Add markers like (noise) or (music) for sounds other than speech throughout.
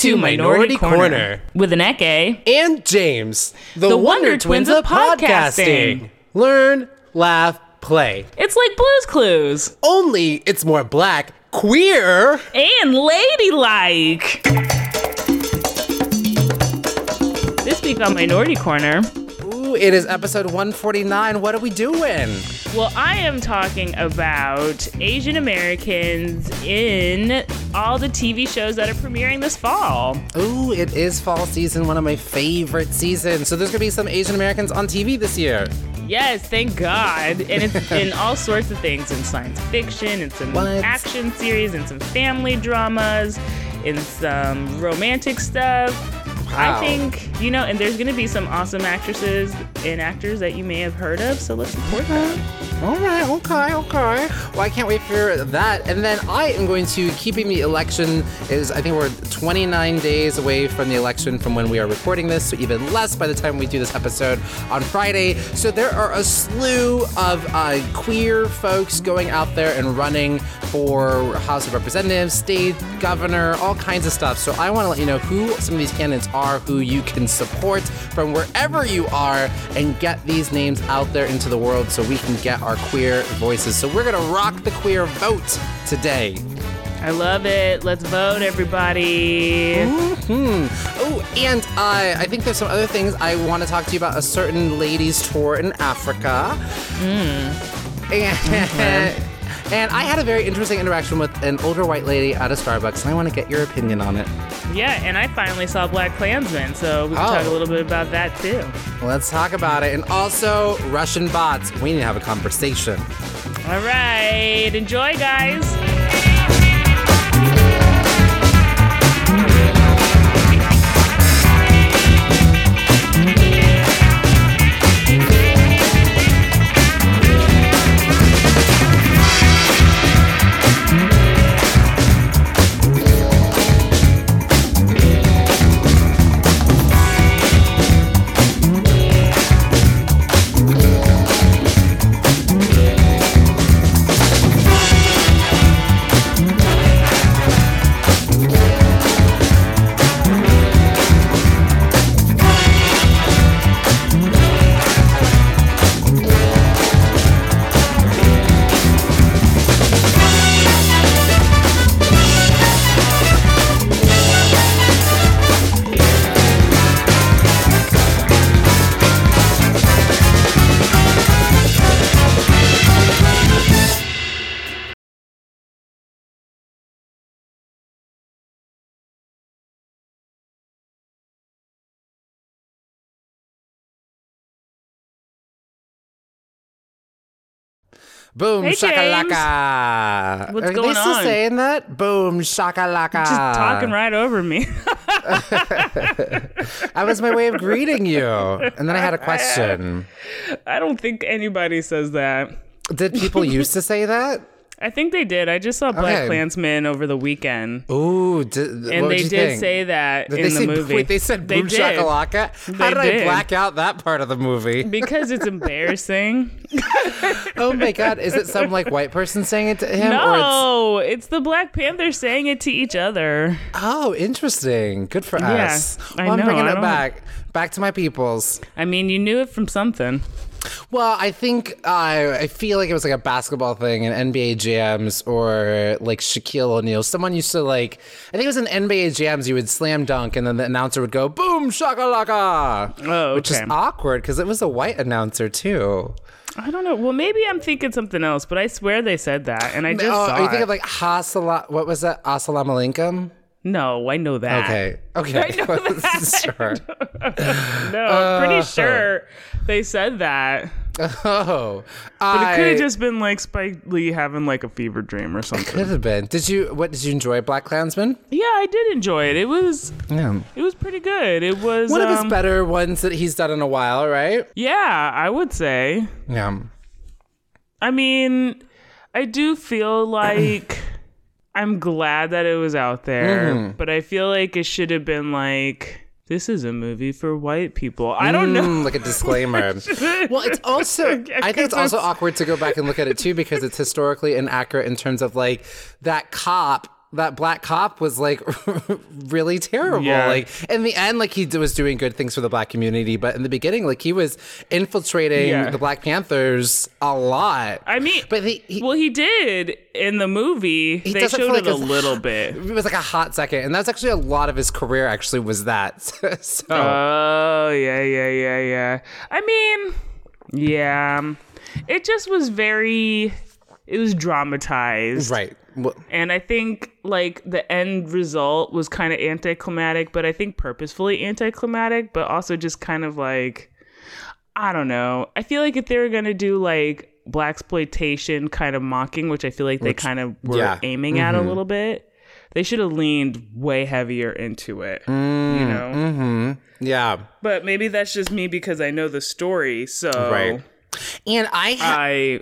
to Minority Korner. with Anneke. And James, the, The Wonder, Wonder Twins, Twins of podcasting. podcasting. Learn, laugh, play. It's like Blue's Clues Only it's more black, queer. and ladylike. This week on Minority Korner, it is episode 149. What are we doing? well, I am talking about Asian Americans in all the TV shows that are premiering this fall. Ooh, it is fall season, one of my favorite seasons. So there's gonna be some Asian Americans on TV this year. Yes, thank God. And it's (laughs) in all sorts of things in science fiction, in some What? action series, in some family dramas, in some romantic stuff. Wow. I think, you know, and there's going to be some awesome actresses and actors that you may have heard of, so let's support them. All right, okay, okay. Well, I can't wait for that. And then I am going to keeping the election is I think we're 29 days away from the election from when we are recording this, so even less by the time we do this episode on Friday. So there are a slew of uh, queer folks going out there and running for House of Representatives, state governor, all kinds of stuff. So I want to let you know who some of these candidates are, who you can support from wherever you are, and get these names out there into the world so we can get our queer voices. So we're gonna rock the queer vote today. I love it. Let's vote, everybody. Hmm. Oh, and uh, I think there's some other things I want to talk to you about. A certain ladies tour in Africa. And, and I had a very interesting interaction with an older white lady at a Starbucks, and I want to get your opinion on it. Yeah, and I finally saw Black Klansman, so we can talk a Oh. little bit about that too. Let's talk about it. And also, Russian bots. We need to have a conversation. All right, enjoy, guys. Boom Hey, shakalaka. What's Are going they still on? saying that? Boom shakalaka. Just talking right over me. (laughs) That was my way of greeting you. And then I had a question. (laughs) I don't think anybody says that. Did people used to say that? I think they did. I just saw Black Okay. Klansman over the weekend. Ooh, did, And they did think? say that Did in they the say, movie. Wait, they said They boom did. shakalaka? How They did I black out that part of the movie? Because it's embarrassing. (laughs) Oh my god, is it some like white person saying it to him? Or it's, no, it's the Black Panthers saying it to each other. oh, interesting. Good for Yeah, us. I Well, I'm bringing it back. Back to my peoples. I mean, you knew it from something. Well, I think uh, I feel like it was like a basketball thing in NBA jams or like Shaquille O'Neal. Someone used to like, I think it was in NBA jams. You would slam dunk, and then the announcer would go boom shakalaka. Oh, which is awkward because it was a white announcer too. I don't know. Well, maybe I'm thinking something else, but I swear they said that, and I just oh, are you it. of like Hasala? What was that? Assalamu alaikum. No, I know that. Okay. Okay. (laughs) I know (laughs) (laughs) sure. No, I'm pretty sure they said that. Oh, But it could have just been like Spike Lee having like a fever dream or something. could have been. Did you? What did you enjoy? Black Klansman. Yeah, I did enjoy it. It was Yeah. it was pretty good. It was One of his um, better ones that he's done in a while, right? Yeah, I would say. Yeah. I mean, I do feel like I'm glad that it was out there, Mm-hmm. but I feel like it should have been like this is a movie for white people. I don't know. Mm, like a disclaimer. (laughs) well, it's also (laughs) I think it's also awkward to go back and look at it too because it's historically inaccurate in terms of like that cop that black cop was like (laughs) really terrible. Yeah. Like in the end, like he was doing good things for the black community, but in the beginning, like he was infiltrating Yeah. the Black Panthers a lot. I mean, but he, he, well, he did in the movie. they does it showed like, it a a- little (laughs) bit. it was like a hot second, and that's actually a lot of his career. Actually, was that (laughs) so? Oh yeah, yeah, yeah, yeah. I mean, yeah, it just was very. It was dramatized, right. Well, and I think like the end result was kind of anticlimactic, but I think purposefully anticlimactic, but also just kind of like I don't know. I feel like if they were gonna do like blaxploitation kind of mocking, which I feel like they kind of were yeah. aiming at a mm-hmm. little bit, they should have leaned way heavier into it. you mm, know. Mm-hmm. yeah. But maybe that's just me because I know the story. So Right. And I ha- I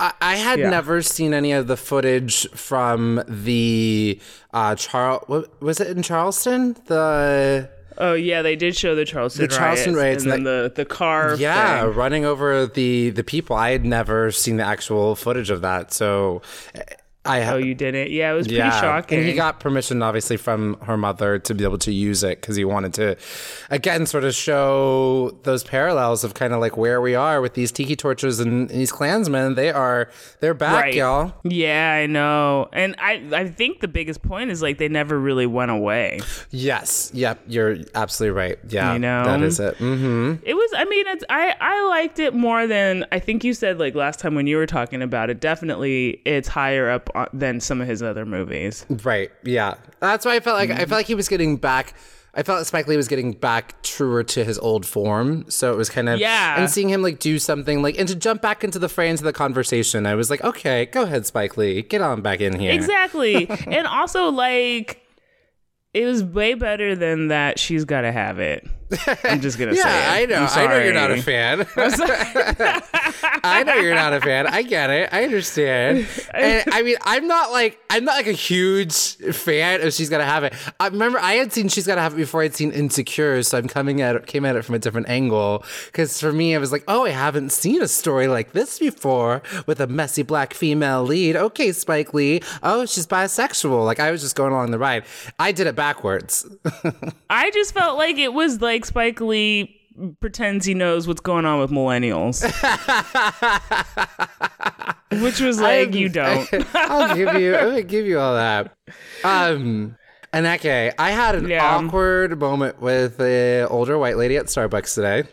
I, I had Yeah. never seen any of the footage from the uh Charles. Was it in Charleston? The oh yeah, they did show the Charleston The Charleston riots, and then the the car. yeah, thing. running over the the people. I had never seen the actual footage of that, so I Oh, you didn't? Yeah, it was pretty yeah, shocking. and he got permission, obviously, from her mother to be able to use it because he wanted to, again, sort of show those parallels of kind of like where we are with these tiki torches and these Klansmen. They are, they're back, Right. y'all. Yeah, I know. And I I think the biggest point is like they never really went away. Yes, yep, you're absolutely right. Yeah, You know? that is it. Mm-hmm. It was I mean it's I I liked it more than I think you said like last time when you were talking about it. Definitely it's higher up Uh, than some of his other movies. Right. Yeah. That's why I felt like I felt like he was getting back. I felt Spike Lee was getting back truer to his old form. So it was kind of Yeah. And seeing him like do something like and to jump back into the fray into the conversation, I was like, okay, go ahead, Spike Lee, get on back in here. Exactly. (laughs) and also like it was way better than that she's got to have it. (laughs) I'm just going to say Yeah. I know. I'm know you're not a fan. (laughs) (laughs) I know you're not a fan. I get it. I understand. And I mean, I'm not like I'm not like a huge fan of She's Gotta Have It. I remember I had seen She's Gotta Have It before I'd seen Insecure, so I'm coming at it, came at it from a different angle. Because for me, I was like, oh, I haven't seen a story like this before with a messy black female lead. Okay, Spike Lee. Oh, she's bisexual. Like I was just going along the ride. I did it backwards. I just felt like it was like Spike Lee pretends he knows what's going on with millennials. (laughs) Which was like, you don't. (laughs) I'll give you. I'll give you all that. Um, Anneke, I had an Yeah. awkward moment with an older white lady at Starbucks today.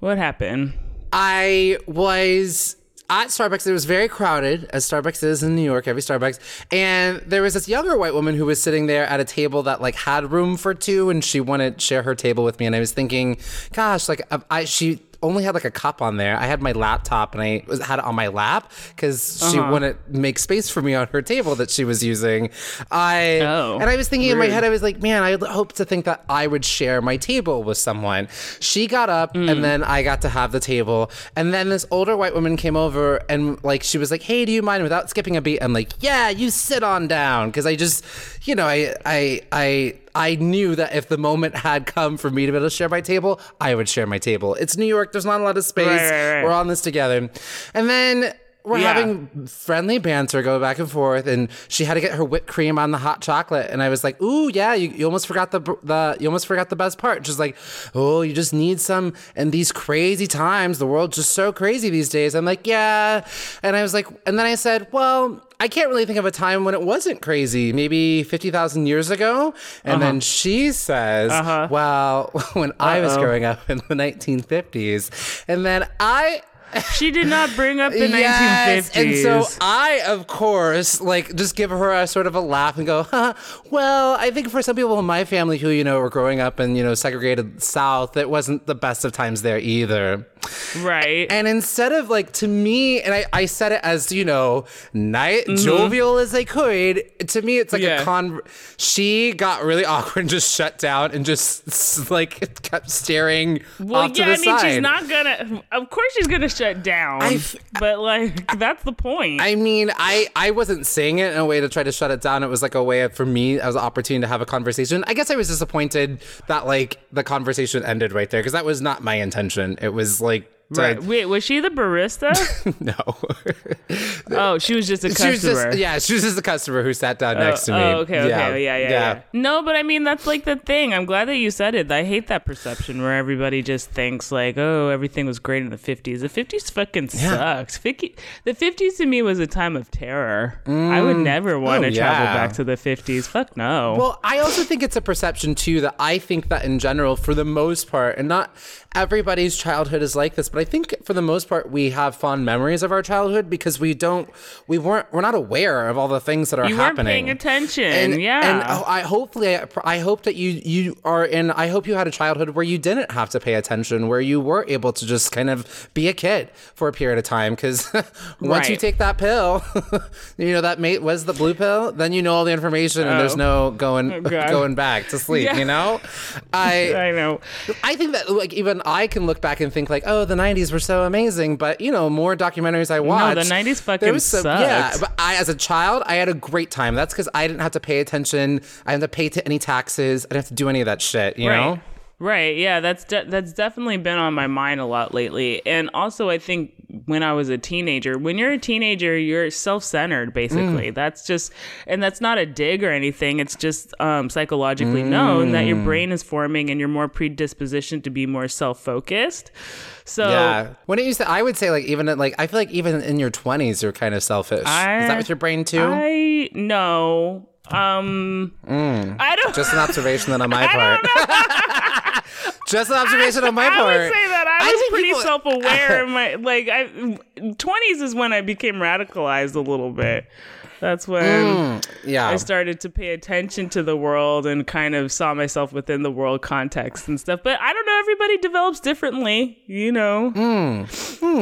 What happened? I was at Starbucks. It was very crowded, as Starbucks is in New York, every Starbucks. And there was this younger white woman who was sitting there at a table that like had room for two, and she wanted to share her table with me. And I was thinking, gosh, like I, she only had like a cup on there. I had my laptop and I was, had it on my lap because she wouldn't make space for me on her table that she was using. I Oh, and I was thinking in my head, I was like, man, I hope to think that I would share my table with someone. She got up Mm. and then I got to have the table. And then this older white woman came over and like she was like, Hey, do you mind without skipping a beat? I'm like, Yeah, you sit on down. Cause I just you know, I I I I knew that if the moment had come for me to be able to share my table, I would share my table. It's New York, there's not a lot of space. Right, right, right. We're on this together. And then we're Yeah. having friendly banter go back and forth and she had to get her whipped cream on the hot chocolate and i was like ooh yeah you, you almost forgot the the you almost forgot the best part Just like oh you just need some in these crazy times the world's just so crazy these days i'm like yeah and i was like and then i said well I can't really think of a time when it wasn't crazy. Maybe 50,000 years ago. And then she says, well, (laughs) when I was Uh-huh. Uh-oh. growing up in the 1950s. And then I She did not bring up the Yes, 1950s. And so I, of course, like just give her a sort of a laugh and go, huh, well, I think for some people in my family who, you know, were growing up in, you know, segregated South, it wasn't the best of times there either. Right. And instead of like to me, and I, I said it as, you know, night jovial as I could, to me it's like Mm-hmm. Yeah. a con she got really (laughs) awkward and just shut down and just like kept staring well, off to yeah, I mean, side. she's not gonna. Of course, she's gonna shut down. I but like, that's the point. I mean, I I wasn't saying it in a way to try to shut it down. It was like a way of, for me as an opportunity to have a conversation. I guess I was disappointed that like the conversation ended right there because that was not my intention. It was like Right. Wait, was she the barista? (laughs) no. (laughs) oh, she was just a (laughs) She customer. was just yeah, she was just the customer who sat down oh, next to me. Oh, okay, okay, yeah. Yeah, yeah, yeah, No, but I mean that's like the thing. I'm glad that you said it. I hate that perception where everybody just thinks like, oh, everything was great in the 50s. The 50s fucking sucks. 50, the 50s to me was a time of terror. I would mm. never want to Oh, travel yeah. back to the 50s. Fuck no. Well, I also think it's a perception too that I think that in general, for the most part, and not everybody's childhood is like this, but I think for the most part, we have fond memories of our childhood because we don't, we weren't, we're not aware of all the things that are you weren't happening. paying attention. and, yeah. and oh, I hopefully I, I hope that you you are in I hope you had a childhood where you didn't have to pay attention where you were able to just kind of be a kid for a period of time because (laughs) once you take that pill (laughs) you know that mate was the blue pill then you know all the information and there's Oh. no going oh, God. going back to sleep (laughs) Yeah. you know I I know. I think that like even I can look back and think like, oh, the '90s were so amazing, but you know, more documentaries I watched. the 90s fucking was some- Yeah, but I, as a child, I had a great time. That's because I didn't have to pay attention. I didn't have to pay to any taxes. I didn't have to do any of that shit. You know. Right. Yeah, that's de- that's definitely been on my mind a lot lately. And also I think when I was a teenager, when you're a teenager, you're self-centered Mm. basically. That's just and that's not a dig or anything. It's just um, psychologically known that your Mm. brain is forming and you're more predispositioned to be more self-focused. So Yeah. When it used to, I would say like even at, like I feel like even in your 20s, you're kind of selfish. Is that with your brain too? I no. Um I don't Mm. Just an observation on my (laughs) part. (laughs) Just an observation on my I part. would say that I I was pretty people- self-aware in (laughs) my like I twenties is when I became radicalized a little bit. That's when Yeah. I started to pay attention to the world and kind of saw myself within the world context and stuff. But I don't know, everybody develops differently, you know. Hmm.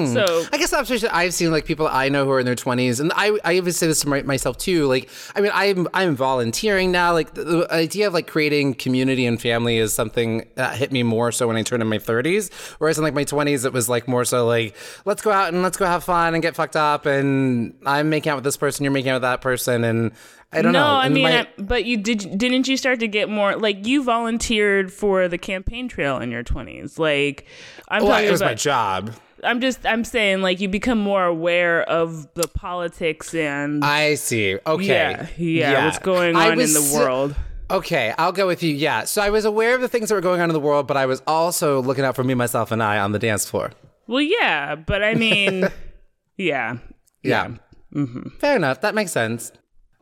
So I guess the observation I've seen like people I know who are in their twenties, and I I even say this to my, myself too. Like, I mean, I'm I'm volunteering now. Like, the, the idea of like creating community and family is something that hit me more so when I turned in my thirties. Whereas in like my twenties, it was like more so like let's go out and let's go have fun and get fucked up, and I'm making out with this person, you're making out with that person, and I don't no, know. I mean, my- I- but you did didn't you start to get more like you volunteered for the campaign trail in your twenties? Like I'm well, talking it was about my job. I'm just I'm saying like you become more aware of the politics and I see. Okay. yeah, yeah, what's going on in the so- world. Okay, I'll go with you. Yeah. So I was aware of the things that were going on in the world, but I was also looking out for me, myself, and I on the dance floor. Well, yeah, but I mean, (laughs) yeah, Yeah. Fair enough. That makes sense.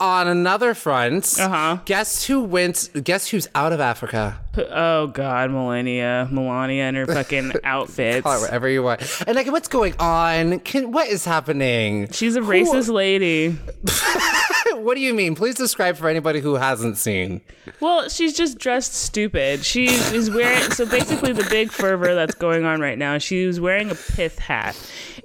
On another front, Uh-huh. guess who went? Guess who's out of Africa? Oh God, Melania, Melania, and her fucking (laughs) outfits. Call whatever you want. And like, what's going on? Can, what is happening? She's a racist lady. (laughs) what do you mean? Please describe for anybody who hasn't seen. Well, she's just dressed stupid. She is wearing so basically the big fervor that's going on right now. She's wearing a pith hat.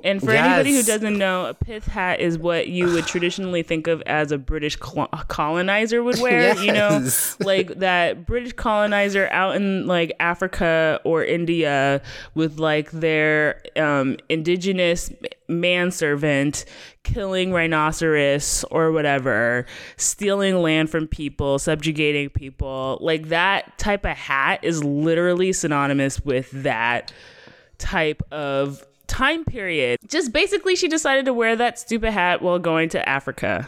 And for anybody who doesn't know, a pith hat is what you would traditionally think of as a British col- colonizer would wear, you know, (laughs) like that British colonizer out in like Africa or India with like their um indigenous manservant killing rhinoceros or whatever, stealing land from people, subjugating people. Like that type of hat is literally synonymous with that type of time period. Just basically she decided to wear that stupid hat while going to Africa.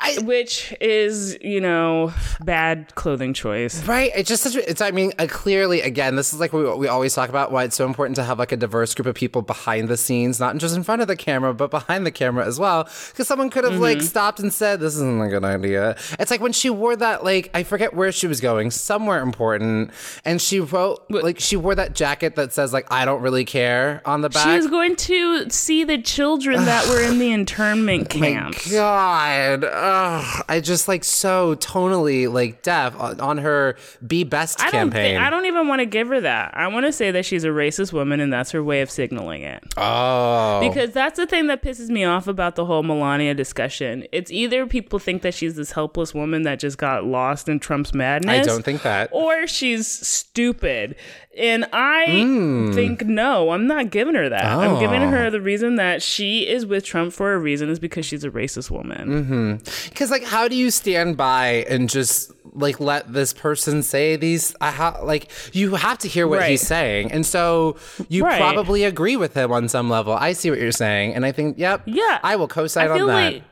I- Which is, you know, bad clothing choice. Right. It's just such a, it's, I mean, uh, clearly, again, this is like what we always talk about why it's so important to have like a diverse group of people behind the scenes, not just in front of the camera, but behind the camera as well. Because someone could have like stopped and said, this isn't a good idea. It's like when she wore that, like, I forget where she was going, somewhere important. And she wrote, like, she wore that jacket that says, like, I don't really care on the back. She was going to see the children that were in the (sighs) internment Oh My camps. God, Ugh, I just like so tonally like deaf on, on her "Be Best" I don't, campaign. thi- I don't even want to give her that. I want to say that she's a racist woman and that's her way of signaling it. oh, Because that's the thing that pisses me off about the whole Melania discussion. It's either people think that she's this helpless woman that just got lost in Trump's madness. I don't think that. Or she's stupid. And I Hmm. think no, I'm not giving her that. I'm giving Oh. her the reason that she is with Trump for a reason is because she's a racist woman. Because like, how do you stand by and just like let this person say these? I ha- like you have to hear what Right. he's saying, and so you Right. probably agree with him on some level. I see what you're saying, and I think, yep, Yeah. I will co-sign on that. like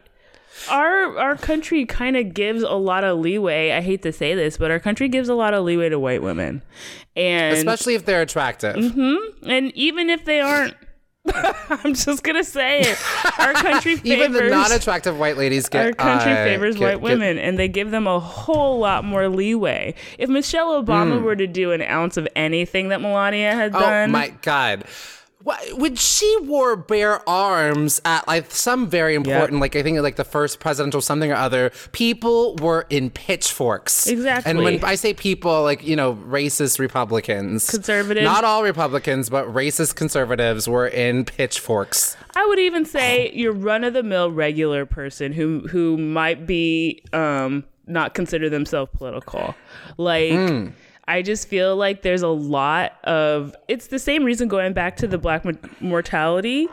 our our country kind of gives a lot of leeway. I hate to say this, but our country gives a lot of leeway to white women, and Especially if they're attractive. and even if they aren't. (laughs) I'm just gonna say it. Our country favors (laughs) Even the non-attractive white ladies get. our country uh, favors get- white get- women, and they give them a whole lot more leeway. If Michelle Obama Hmm. were to do an ounce of anything that Melania had Oh done, oh my god. When she wore bare arms at like some very important, like I think like the first presidential something or other, people were in pitchforks. Exactly. And when I say people, like you know, racist Republicans, Conservatives. not all Republicans, but racist conservatives were in pitchforks. I would even say your run of the mill regular person who who might be um not consider themselves political. Like Hmm. I just feel like there's a lot of it's the same reason going back to the black mo- mortality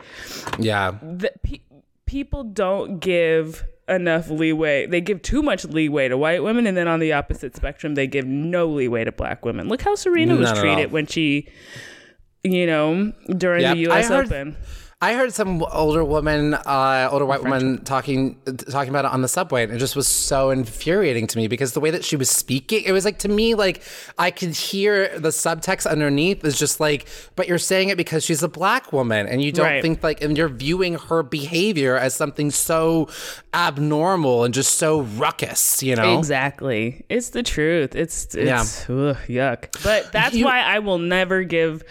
Yeah. that pe- people don't give enough leeway. They give too much leeway to white women and then on the opposite spectrum they give no leeway to black women. Look how Serena was Not all. treated when she you know, during Yep. the I US heard- Open. I heard some older woman, uh, older white woman talking talking about it on the subway, and it just was so infuriating to me because the way that she was speaking, it was like to me like I could hear the subtext underneath is just like, but you're saying it because she's a black woman, and you don't Right. think like, and you're viewing her behavior as something so abnormal and just so ruckus, you know? Exactly. It's the truth. It's it's ugh, yuck. But that's You- why I will never give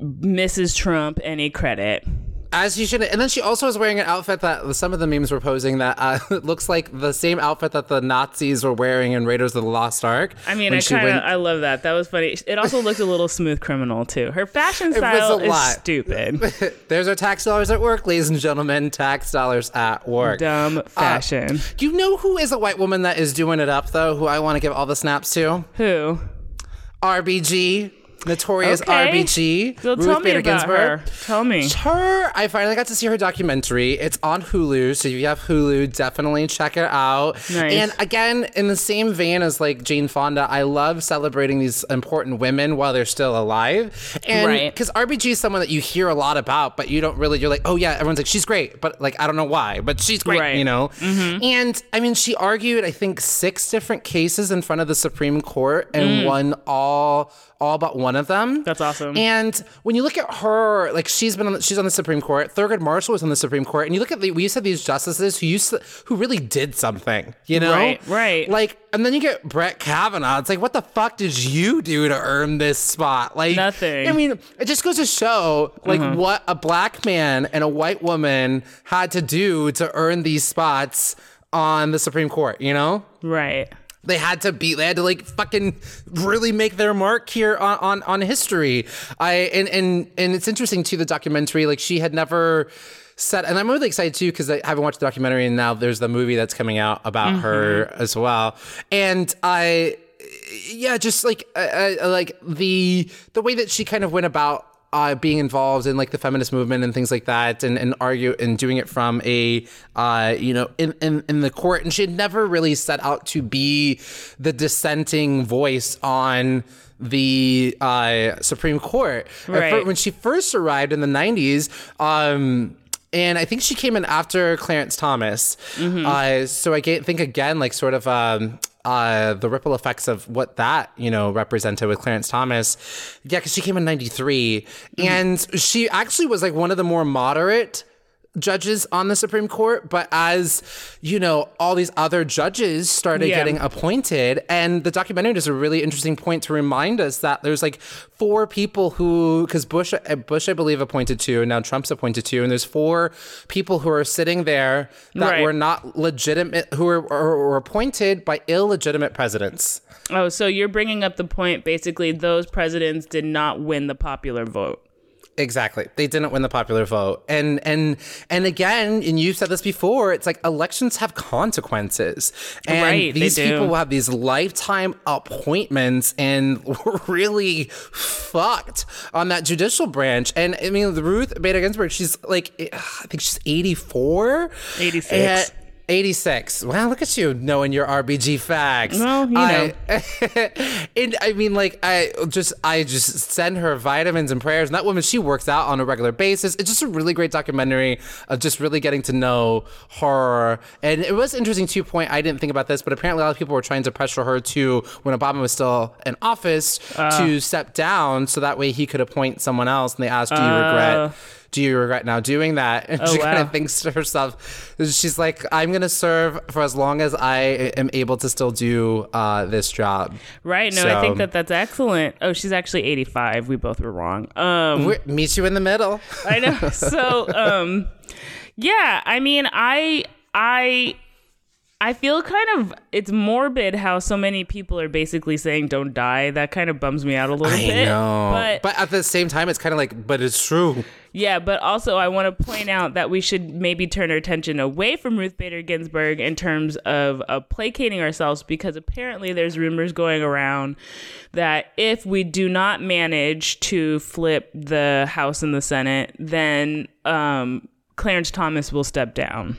Mrs. Trump any credit. As you should. And then she also was wearing an outfit that some of the memes were posing that uh, (laughs) looks like the same outfit that the Nazis were wearing in Raiders of the Lost Ark. I mean, I kind of went- I love that. That was funny. It also looked a little smooth criminal too. Her fashion style is lot. stupid. (laughs) There's our tax dollars at work, ladies and gentlemen. Tax dollars at work. Dumb fashion. Do you know who is a white woman that is doing it up though? Who I want to give all the snaps to? Who? RBG, notorious Okay. RBG. So Ruth tell me Bader about Ginsburg. her. Tell me. Her, I finally got to see her documentary. It's on Hulu, so if you have Hulu, definitely check it out. Nice. And again, in the same vein as like Jane Fonda, I love celebrating these important women while they're still alive. And Right. because RBG is someone that you hear a lot about, but you don't really. You're like, oh yeah, everyone's like, she's great, but like I don't know why, but she's great, Right. you know. Mm-hmm. And I mean, she argued, I think, six different cases in front of the Supreme Court and mm. won all all but one of them. That's awesome. And when you look at her, like she's been on the, she's on the Supreme Court. Thurgood Marshall was on the Supreme Court, and you look at the we used to have these justices who used to, who really did something, you know? Right, right. Like, and then you get Brett Kavanaugh. It's like, what the fuck did you do to earn this spot? Like Nothing. I mean, it just goes to show like Mm-hmm. what a black man and a white woman had to do to earn these spots on the Supreme Court. You know? Right. They had to be they had to like fucking really make their mark here on on, on history. I and and and it's interesting too the documentary like she had never said and i'm really excited too because i haven't watched the documentary and now there's the movie that's coming out about her as well. And i yeah just like uh, uh, like the the way that she kind of went about uh, being involved in like the feminist movement and things like that and, and argue and doing it from a uh, you know in, in in the court and she had never really set out to be the dissenting voice on the uh, Supreme Court. Right. when she first arrived in the 90s, um, and I think she came in after Clarence Thomas. Hmm. Uh, so I think again, like sort of um, uh, the ripple effects of what that you know represented with Clarence Thomas. Yeah, because she came in '93, and she actually was like one of the more moderate judges on the Supreme Court, but as you know, all these other judges started Yeah. getting appointed, and the documentary does a really interesting point to remind us that there's like four people who, because Bush, uh, Bush I believe appointed two, and now Trump's appointed two, and there's four people who are sitting there that Right. were not legitimate, who were, or, were appointed by illegitimate presidents. Oh, so you're bringing up the point basically those presidents did not win the popular vote. Exactly. They didn't win the popular vote. And and and again, and you've said this before, it's like elections have consequences. And Right, these people have these lifetime appointments and we're (laughs) really fucked on that judicial branch. And I mean Ruth Bader Ginsburg, she's like I think she's 84. 86. And- 86. Wow, look at you knowing your RBG facts. Well, you I, (laughs) and I mean, like, I just, I just send her vitamins and prayers. And that woman, she works out on a regular basis. It's just a really great documentary of just really getting to know her. And it was interesting too. Point, I didn't think about this, but apparently a lot of people were trying to pressure her to, when Obama was still in office, uh. to step down so that way he could appoint someone else. And they asked, "Do you uh. regret?" Do you regret now doing that? (laughs) And she kind of thinks to herself, she's like, I'm going to serve for as long as I am able to still do uh, this job. Right. No, I think that that's excellent. Oh, she's actually 85. We both were wrong. Um, We meet you in the middle. I know. (laughs) So, um, yeah, I mean, I, I, I feel kind of it's morbid how so many people are basically saying don't die. That kind of bums me out a little I bit. know. But, But at the same time, it's kind of like, but it's true. yeah, but also I want to point out that we should maybe turn our attention away from Ruth Bader Ginsburg in terms of uh, placating ourselves because apparently there's rumors going around that if we do not manage to flip the House and the Senate, then um, Clarence Thomas will step down.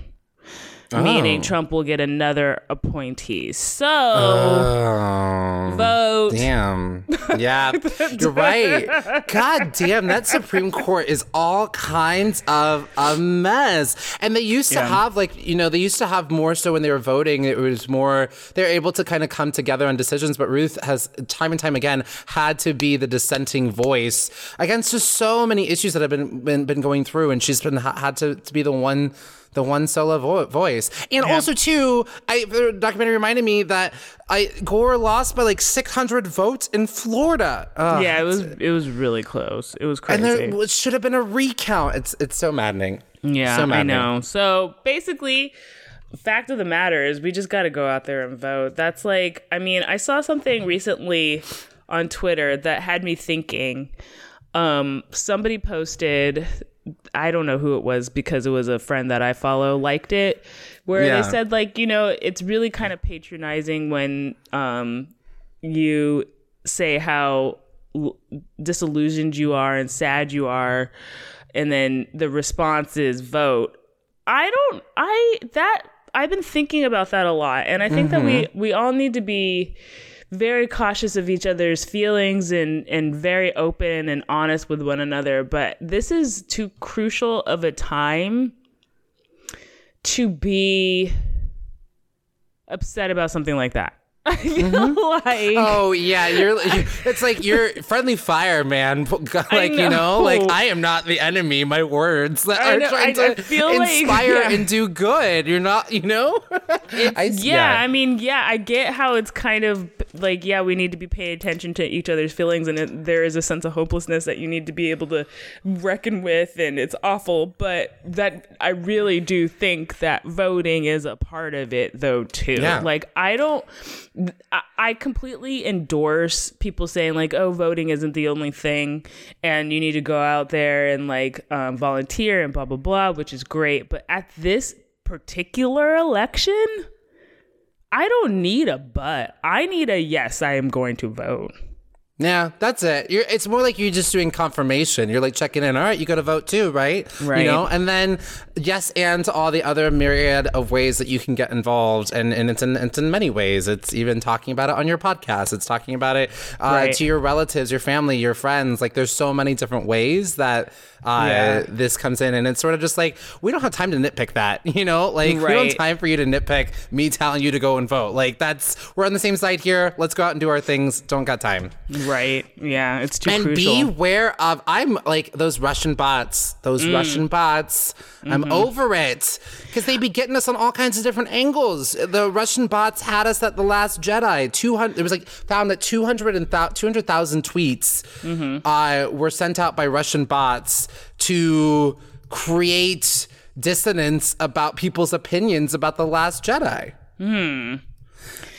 Meaning Oh. Trump will get another appointee. So Oh. vote. Damn. Yeah, (laughs) you're right. God damn, that Supreme Court is all kinds of a mess. And they used to Yeah. have, like, you know, they used to have more so when they were voting, it was more, they're able to kind of come together on decisions. But Ruth has, time and time again, had to be the dissenting voice against just so many issues that have been, been, been going through. And she's been had to, to be the one the one solo vo- voice. And also too, I the documentary reminded me that I Gore lost by like 600 votes in Florida. Ugh. Yeah, it was it was really close. It was crazy. And there should have been a recount. It's it's so maddening. Yeah, so I know. So basically, fact of the matter is, we just got to go out there and vote. That's like, I mean, I saw something recently on Twitter that had me thinking. Um, somebody posted, I don't know who it was because it was a friend that I follow liked it, where Yeah. they said like, you know, it's really kind of patronizing when um you say how l- disillusioned you are and sad you are and then the response is vote i don't i that i've been thinking about that a lot and i think that we we all need to be very cautious of each other's feelings and and very open and honest with one another. But this is too crucial of a time to be upset about something like that (laughs) i feel mm-hmm. like Oh yeah, you're. you it's like you're friendly fire, man. (laughs) Like you know, know. like I am not the enemy. My words that I are know, trying I- I to feel like- (laughs) inspire yeah. and do good. You're not. You know. I, yeah, I mean, yeah, I get how it's kind of like, yeah, we need to be paying attention to each other's feelings, and it, there is a sense of hopelessness that you need to be able to reckon with, and it's awful. But that I really do think that voting is a part of it, though, too. Yeah. Like, I don't, I, completely endorse people saying like, oh, voting isn't the only thing, and you need to go out there and like um, volunteer and blah blah blah, which is great. But at this particular election, I don't need a but. I need a yes, I am going to vote. Yeah, that's it. You're, it's more like you're just doing confirmation. You're like checking in. All right, you got to vote too, right? Right. You know, and then yes, and to all the other myriad of ways that you can get involved, and, and it's in it's in many ways. It's even talking about it on your podcast. It's talking about it uh, Right. to your relatives, your family, your friends. Like there's so many different ways that uh, Yeah. this comes in, and it's sort of just like we don't have time to nitpick that. (laughs) You know, like we don't have time for you to nitpick me telling you to go and vote. Like that's we're on the same side here. Let's go out and do our things. Don't got time Right. Yeah, it's too and crucial. beware of i'm like those russian bots those Mm. russian bots i'm Mm-hmm. over it because they be getting us on all kinds of different angles the russian bots had us at the last jedi 200 it was like found that 200 and thou- 200000 tweets Mm-hmm. uh, were sent out by russian bots to create dissonance about people's opinions about the last jedi Hmm.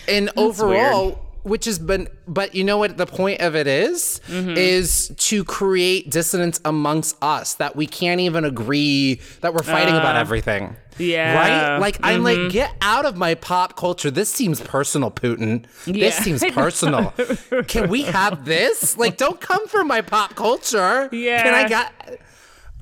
and overall which has been but you know what the point of it is? Mm-hmm. is to create dissonance amongst us that we can't even agree that we're fighting about uh, everything. yeah. right? Like i'm like mm-hmm. get out of my pop culture. This seems personal putin. Yeah. this seems personal. (laughs) Can we have this? Like don't come for my pop culture. Yeah. can i get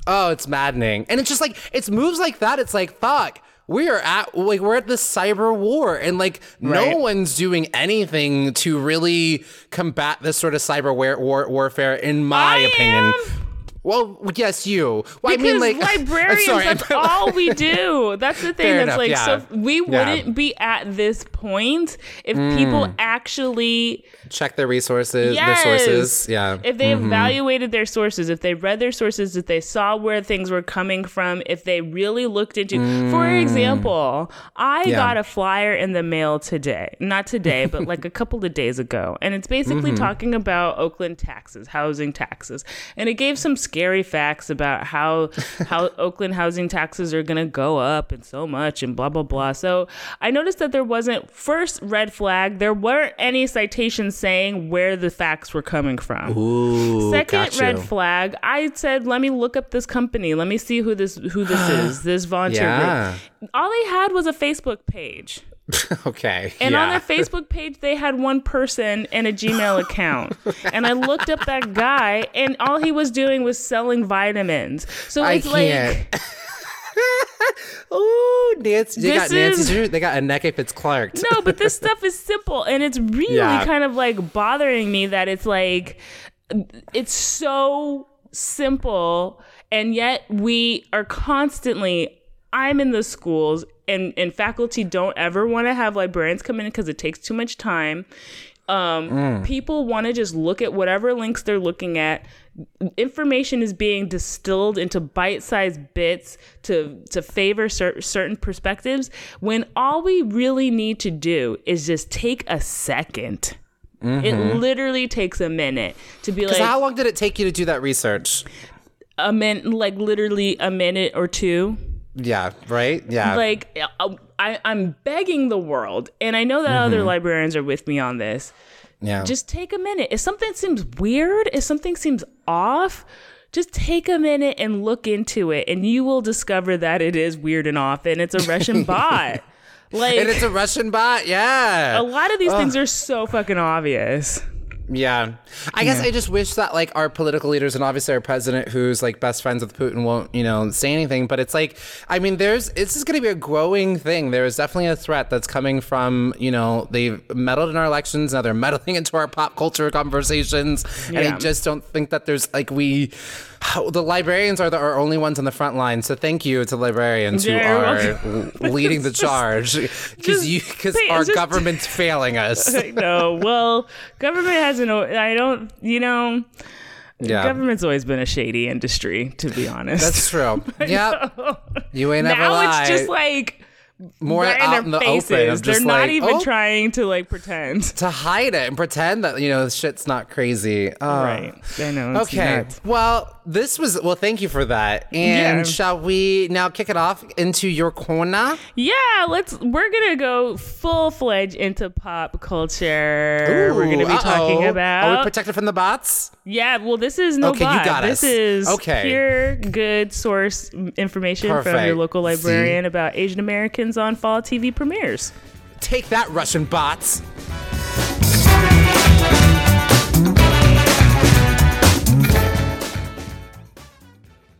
oh it's maddening. And it's just like it's moves like that. It's like fuck we are at like we're at this cyber war and like Right. no one's doing anything to really combat this sort of cyber war, war, warfare in my I opinion am. Well yes you well, Because i mean like (laughs) librarians, sorry, that's (laughs) all we do. That's the thing. Fair that's enough, like, yeah. so we wouldn't be at this point if people mm. actually check their resources Yes. their sources yeah If they mm-hmm. evaluated their sources, if they read their sources, if they saw where things were coming from, if they really looked into, for mm. example, I Yeah. got a flyer in the mail today, not today, but like a (laughs) couple of days ago. And it's basically mm-hmm. talking about Oakland taxes, housing taxes. And it gave some scary facts about how, (laughs) how Oakland housing taxes are going to go up and so much and blah, blah, blah. So I noticed that there wasn't, first red flag, there weren't any citations saying where the facts were coming from. Ooh, Second red flag. I said, let me look up this company. Let me see who this who this (gasps) is. This volunteer Yeah. group. All they had was a Facebook page, (laughs) okay and yeah. on their (laughs) Facebook page, they had one person and a Gmail account. and I looked up that guy, and all he was doing was selling vitamins. So I it's can't. like. (laughs) Ooh, Nancy, they This got Nancy. is- Drew, They got a Anneke Fitzclark. no, but this stuff is simple and it's really Yeah. kind of like bothering me that it's like it's so simple and yet we are constantly I'm in the schools and and faculty don't ever want to have librarians come in because it takes too much time. Um, People want to just look at whatever links they're looking at. Information is being distilled into bite-sized bits to to favor cer- certain perspectives. When all we really need to do is just take a 2nd It literally takes a minute to be like how long did it take you to do that research? a minute, like literally a minute or two. Yeah, right. Yeah, like uh, I, I'm begging the world, and I know that other librarians are with me on this. yeah. Just take a minute. If something seems weird, if something seems off, just take a minute and look into it, and you will discover that it is weird and off, and it's a Russian (laughs) bot. Like and it's a Russian bot. Yeah. a lot of these things are so fucking obvious. Yeah. I guess I just wish that like our political leaders and obviously our president who's like best friends with Putin won't, you know, say anything, but it's like I mean there's it's just going to be a growing thing. There is definitely a threat that's coming from, you know, they've meddled in our elections, now they're meddling (laughs) into our pop culture conversations, and I just don't think that there's like we Oh, the librarians are the our only ones on the front line. So thank you to librarians who are leading the (laughs) charge cuz you cuz our just- government's (laughs) failing us. no, well, government hasn't. I don't. You know, Yeah. government's always been a shady industry, to be honest. That's true. (laughs) Yep. You ain't now lie. it's just like more right out in in the faces. open. They're just not like, even oh, trying to like pretend. to hide it and pretend that you know shit's not crazy. Oh. Right. I know. It's Okay. nuts. Well, this was well. Thank you for that. And Yeah. shall we now kick it off into your corner? Yeah, let's. We're gonna go full fledged into pop culture. we're gonna be talking uh-oh. about. Are we protected from the bots? yeah, well, this is no Okay, you bot. got This us. is Okay. pure good source information from your local librarian about Asian Americans on fall TV premieres. Take that, Russian bots.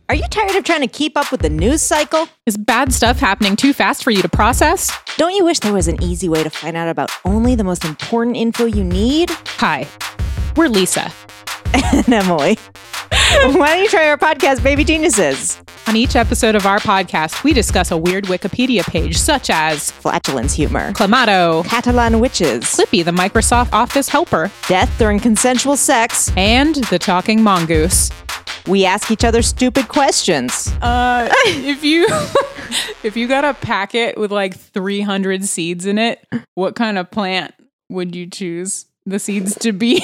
Are you tired of trying to keep up with the news cycle? Is bad stuff happening too fast for you to process? Don't you wish there was an easy way to find out about only the most important info you need? Hi, we're Lisa. (laughs) And Emily. Why don't you try our podcast, Baby Geniuses? On each episode of our podcast, we discuss a weird Wikipedia page, such as Flatulence humor, Clamato, Catalan witches, Clippy, the Microsoft Office helper, death during consensual sex. and the talking mongoose. We ask each other stupid questions. Uh, (laughs) if you (laughs) if you got a packet with like 300 seeds in it, what kind of plant would you choose the seeds to be?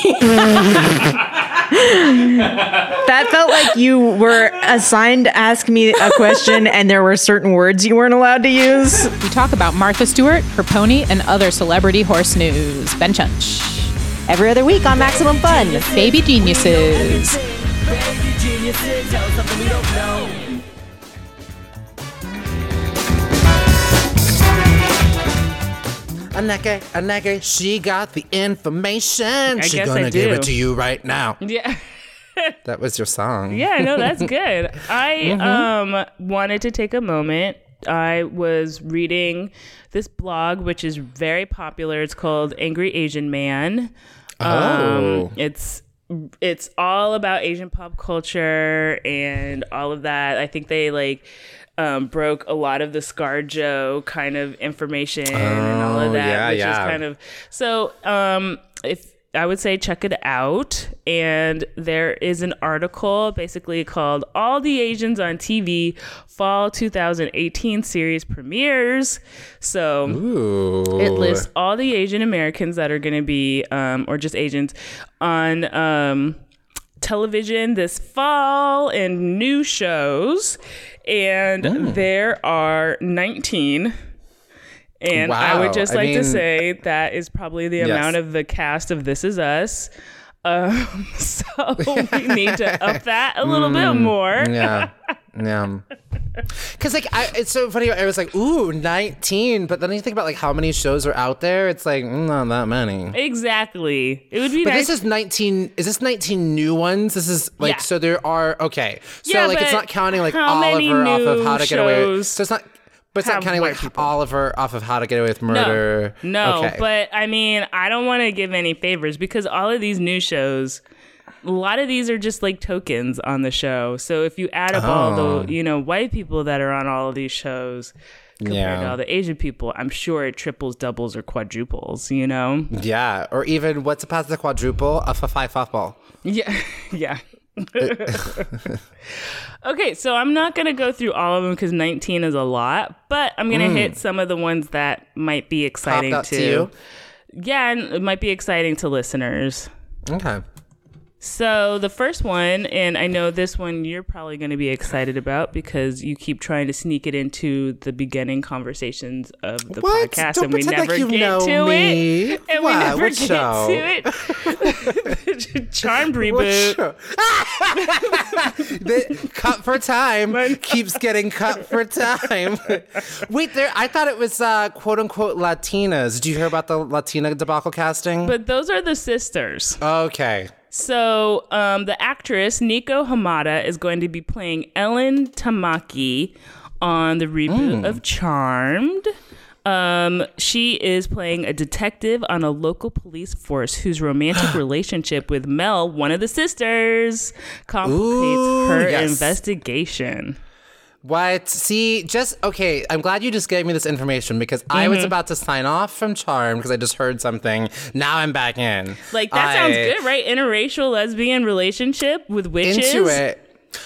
That felt like you were assigned to ask me a question and there were certain words you weren't allowed to use. we talk about Martha Stewart, her pony, and other celebrity horse news. Ben Chunch. every other week on Maximum Fun. Baby Geniuses. Baby geniuses. Anneke, Anneke, she got the information. She's gonna give it to you right now. Yeah. (laughs) That was your song. Yeah, no, that's (laughs) good. I Mm-hmm. um wanted to take a moment. I was reading this blog which is very popular. It's called Angry Asian Man. Oh. Um, it's it's all about Asian pop culture and all of that. I think they like um, broke a lot of the ScarJo kind of information and all of Oh, that, yeah, which yeah. is kind of so. Um, if I would say check it out, and there is an article basically called "All the Asians on TV Fall 2018 Series Premieres." So. Ooh. It lists all the Asian Americans that are going to be, um, or just Asians, on um, television this fall and new shows. And Oh. there are 19. And I would Wow. just I like to say that is probably the Yes. amount of the cast of This Is Us. Um, (laughs) so we need to up that a little bit more. Yeah. (laughs) Yeah. (laughs) Cause like I, it's so funny. I was like, ooh, 19. But then you think about like how many shows are out there. It's like mm, not that many. Exactly. It would be But nice. this is 19. Is this 19 new ones? This is like Yeah. so there are okay. So Yeah, like it's not counting like Oliver off of How to Get Away. So it's not. But it's not counting like people? Oliver off of How to Get Away with Murder. No, Okay. but I mean, I don't want to give any favors because all of these new shows, a lot of these are just like tokens on the show. So if you add up all Oh. the, you know, white people that are on all of these shows compared to all the Asian people, I'm sure it triples, doubles, or quadruples, you know? Yeah, or even what's a past the quadruple? A five football. Yeah. (laughs) yeah. (laughs) okay, so I'm not going to go through all of them because 19 is a lot, but I'm going to hit mm. some of the ones that might be exciting to, to you? Yeah, and it might be exciting to listeners. Okay. So the first one, and I know this one you're probably going to be excited about because you keep trying to sneak it into the beginning conversations of the What? podcast, Don't and we like never you get to me. it, and we never What get show? to it. (laughs) Charmed reboot. the cut for time keeps getting cut for time. Wait, there. I thought it was uh, quote unquote Latinas. Did you hear about the Latina debacle casting? But those are the sisters. okay. So um, the actress Nico Hamada is going to be playing Ellen Tamaki on the reboot of Charmed. Um, she is playing a detective on a local police force whose romantic (gasps) relationship with Mel, one of the sisters, complicates Ooh, her yes. investigation. What? See, just okay. I'm glad you just gave me this information because I Mm-hmm. was about to sign off from Charm because I just heard something. Now I'm back in. Like that sounds good, right? Interracial lesbian relationship with witches. into it.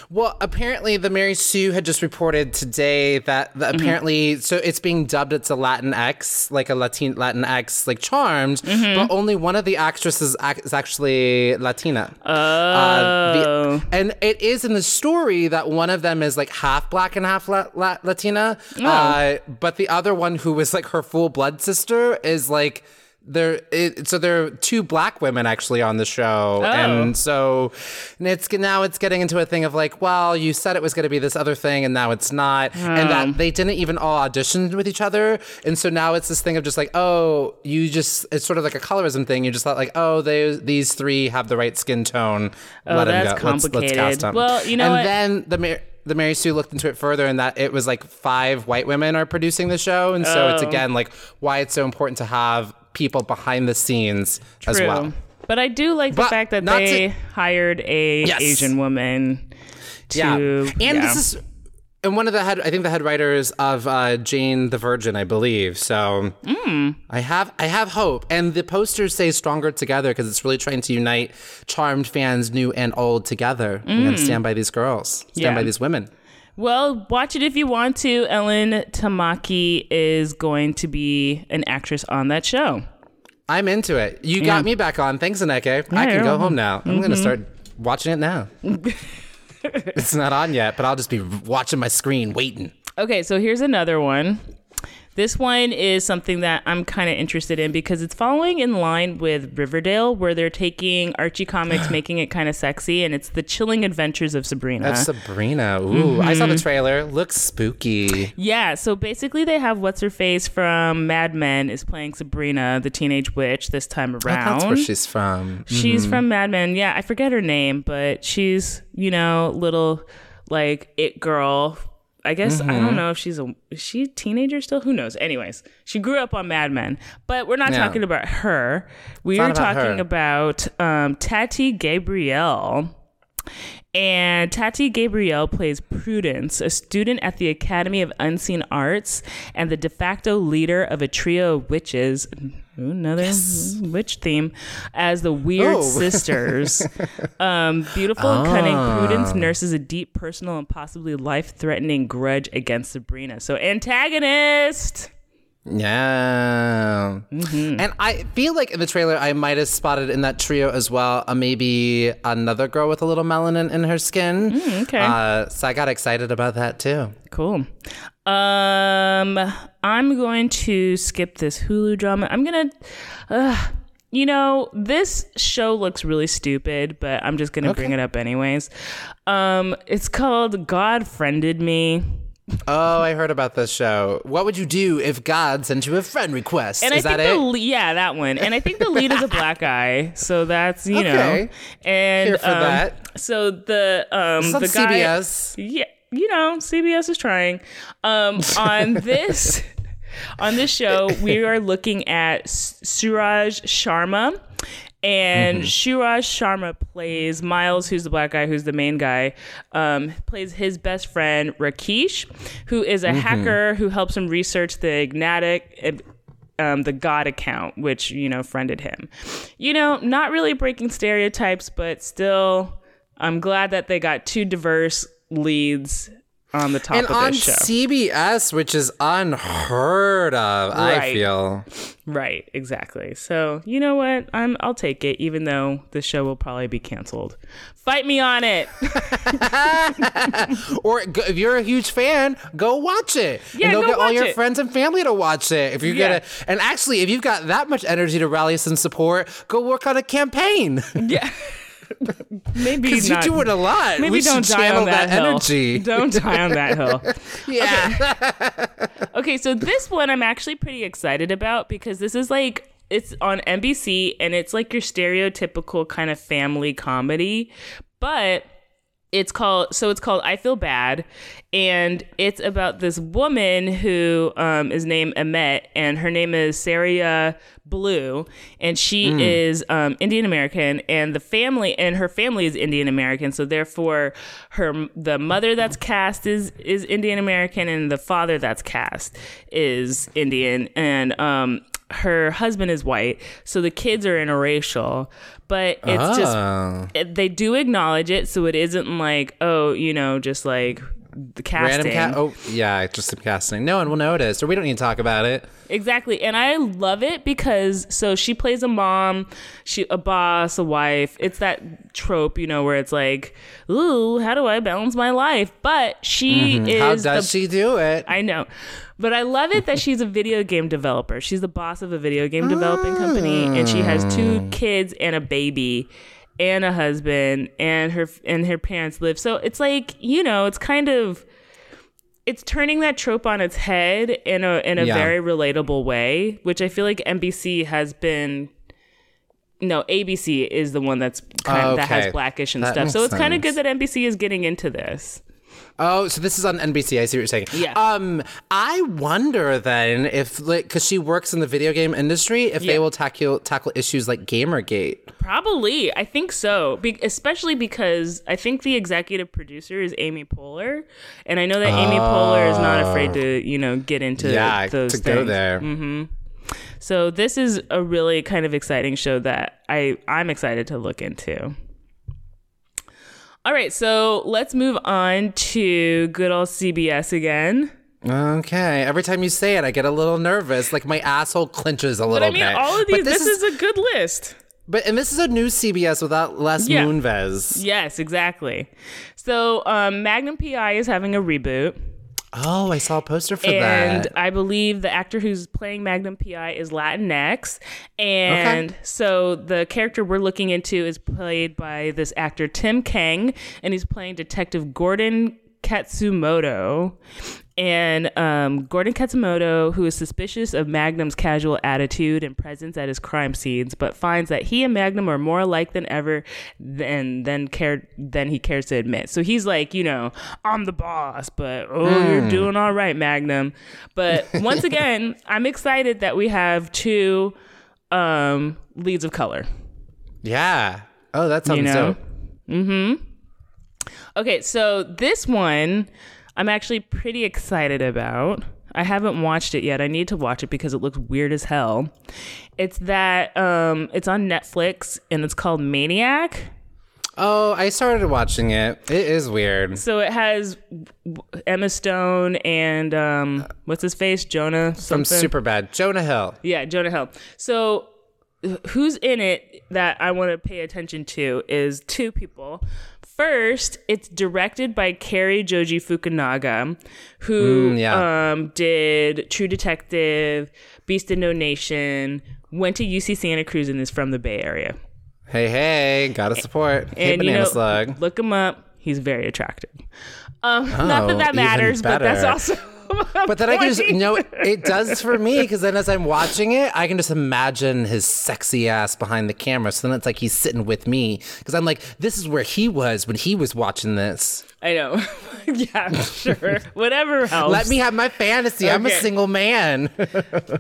Well, apparently the Mary Sue had just reported today that the, Mm-hmm. apparently so it's being dubbed it's a Latin X, like a Latin Latin X, like Charmed, Mm-hmm. but only one of the actresses ac- is actually Latina. Oh, Uh, the- and it is in the story that one of them is like half black and half la- la- Latina, Oh. uh, but the other one who was like her full blood sister is like. There, it, so there are two black women actually on the show, Oh. and so and it's now it's getting into a thing of like, well, you said it was going to be this other thing, and now it's not, and Oh. that they didn't even all audition with each other, and so now it's this thing of just like, oh, you just it's sort of like a colorism thing. You just thought like, oh, they these three have the right skin tone. Oh, Let that's go. Let's- let's complicated. cast 'em. Well, you know and what? then the Mar- the Mary Sue looked into it further, and that it was like five white women are producing the show, and so it's Oh. again like why it's so important to have people behind the scenes as well. But I do like the fact that they to- hired a Yes. Asian woman to yeah, and yeah. this is. And one of the head, I think the head writers of uh, Jane the Virgin, I believe. So Hmm. I have, I have hope. And the posters say "Stronger Together" because it's really trying to unite Charmed fans, new and old, together. We're gonna stand by these girls, stand. Yeah. by these women. Well, watch it if you want to. Ellen Tamaki is going to be an actress on that show. I'm into it. You Yeah. got me back on. Thanks, Anneke. I can go home now. I'm gonna mm-hmm. start watching it now. (laughs) it's not on yet, but I'll just be watching my screen, waiting. Okay, so here's another one. This one is something that I'm kind of interested in because it's following in line with Riverdale, where they're taking Archie comics, (gasps) making it kind of sexy, and it's the chilling adventures of Sabrina. That's Sabrina. Ooh, I saw Mm-hmm. the trailer. Looks spooky. Yeah, so basically they have what's her face from Mad Men is playing Sabrina, the teenage witch, this time Oh, around. that's where she's from. She's from Mad Men. Yeah, I forget her name, but she's, you know, little like it girl. I guess I Mm-hmm. don't know if she's a is she a teenager still? Who knows? Anyways, she grew up on Mad Men. But we're not Yeah. talking about her. We are about talking her. about um, Tati Gabrielle. And Tati Gabrielle plays Prudence, a student at the Academy of Unseen Arts and the de facto leader of a trio of witches. Another witch theme as the Weird Oh. (laughs) Sisters. um, beautiful and cunning Prudence nurses a deep personal and possibly life threatening grudge against Sabrina. So, antagonist. Yeah. Mm-hmm. And I feel like in the trailer, I might have spotted in that trio as well, uh, maybe another girl with a little melanin in her skin. Mm, okay. Uh, so I got excited about that too. Cool. Um, I'm going to skip this Hulu drama. I'm gonna, uh, you know, this show looks really stupid, but I'm just gonna bring it up anyways. Um, it's called God Friended Me. Oh, I heard about this show. What would you do if God sent you a friend request? And Is I that think it? the le- yeah that one, and I think the lead is a black (laughs) guy, so that's you know, Okay. and Here for um, that. So the um the guy, CBS. yeah, you know, CBS is trying. Um, on (laughs) this, on this show, we are looking at Suraj Sharma. And Suraj Sharma plays Miles, who's the black guy, who's the main guy, um, plays his best friend Rakesh, who is a hacker who helps him research the Ignatic, um, the God account, which you know friended him. You know, not really breaking stereotypes, but still, I'm glad that they got two diverse leads on the top and of on this show. CBS, which is unheard of, I feel. right, exactly. So you know what? I'm I'll take it, even though the show will probably be canceled. Fight me on it. (laughs) Or go, if you're a huge fan, go watch it. Yeah, and go, go get all your it. friends and family to watch it. If you're Yeah. gonna, and actually, if you've got that much energy to rally some support, go work on a campaign (laughs) yeah. (laughs) Maybe because you do it a lot. Maybe we don't die on that, hill. energy. (laughs) Don't die on that hill. (laughs) yeah. Okay, so this one I'm actually pretty excited about because this is like it's on NBC and it's like your stereotypical kind of family comedy, but it's called so it's called I Feel Bad, and it's about this woman who um, is named Emet, and her name is Sarayu Blue, and she is um, Indian American, and the family and her family is Indian American, so therefore her the mother that's cast is is Indian American, and the father that's cast is Indian, and um, her husband is white, so the kids are interracial, but it's just Oh. it- they do acknowledge it, so it isn't like oh, you know, just like the casting. Random cat. Oh, yeah, just some casting. No one will notice, or we don't need to talk about it. Exactly, and I love it because so she plays a mom, she a boss, a wife. It's that trope, you know, where it's like, ooh, how do I balance my life? But she is Mm-hmm. How does the she do it? I know. But I love it that she's a video game developer. She's the boss of a video game developing company and she has two ah. kids and a baby and a husband and her and her parents live. So it's like, you know, it's kind of it's turning that trope on its head in a in a Yeah. very relatable way, which I feel like NBC has been no, ABC is the one that's kind of, that has black-ish and That stuff. So it's kind of good that NBC is getting into this. Oh, so this is on NBC. I see what you're saying. Yeah. Um, I wonder then if, like, because she works in the video game industry, if Yeah. they will tackle tackle issues like GamerGate. Probably, I think so. Be- especially because I think the executive producer is Amy Poehler, and I know that Amy Poehler is not afraid to, you know, get into Oh. yeah, those to things. go there. So this is a really kind of exciting show that I I'm excited to look into. All right, so let's move on to good old CBS again. Okay. Every time you say it, I get a little nervous. Like my asshole clenches a little bit. But I mean, bit. all of these. This, is, a good list. But and this is a new CBS without Les Yeah. Moonves. Yes, exactly. So um, Magnum PI is having a reboot. Oh, I saw a poster for and that. And I believe the actor who's playing Magnum PI is Latinx. And so the character we're looking into is played by this actor Tim Kang, and he's playing Detective Gordon Katsumoto. And um, Gordon Katsumoto, who is suspicious of Magnum's casual attitude and presence at his crime scenes, but finds that he and Magnum are more alike than ever than than cared than he cares to admit. So he's like, you know, I'm the boss, but oh, you're doing all right, Magnum. But (laughs) once again, I'm excited that we have two um, leads of color. yeah. Oh, that sounds You know? dope. Okay, so this one I'm actually pretty excited about. I haven't watched it yet. I need to watch it because it looks weird as hell. It's that um it's on Netflix and it's called Maniac. Oh, I started watching it. It is weird. So it has Emma Stone and um what's his face? Jonah From something. Superbad. Jonah Hill. Yeah, Jonah Hill. So who's in it that I want to pay attention to is two people. First, it's directed by Cary Joji Fukunaga, who Mm, yeah. um, did True Detective, Beast in No Nation, went to UC Santa Cruz, and is from the Bay Area. Hey, hey, gotta support. hey, And Banana you know, Slug. look him up. He's very attractive. Um, not Oh, that that matters, but that's also. (laughs) But then I can just, you know, it does for me because then as I'm watching it, I can just imagine his sexy ass behind the camera. So then it's like he's sitting with me because I'm like, this is where he was when he was watching this. I know. (laughs) yeah, sure. (laughs) Whatever helps. Let me have my fantasy. I'm a single man. (laughs)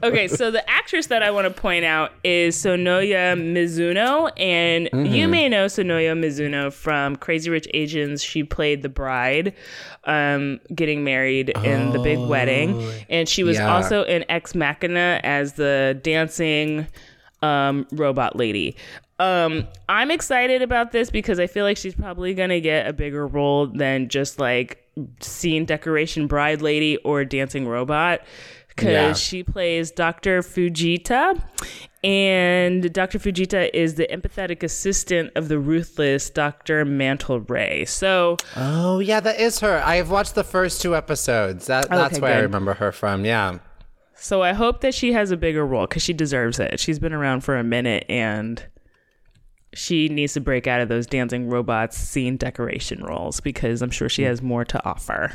okay, so the actress that I want to point out is Sonoya Mizuno, and you may know Sonoya Mizuno from Crazy Rich Asians. She played the bride, um, getting married in the big wedding, and she was Yeah. also in Ex Machina as the dancing um, robot lady. Um, I'm excited about this because I feel like she's probably gonna get a bigger role than just like scene decoration bride lady or dancing robot because Yeah. she plays Dr. Fujita. And Dr. Fujita is the empathetic assistant of the ruthless Dr. Mantle Ray. So, oh, yeah, that is her. I've watched the first two episodes. That, that's Okay, where I remember her from. Yeah. so I hope that she has a bigger role because she deserves it. She's been around for a minute and she needs to break out of those dancing robots scene decoration roles because I'm sure she has more to offer.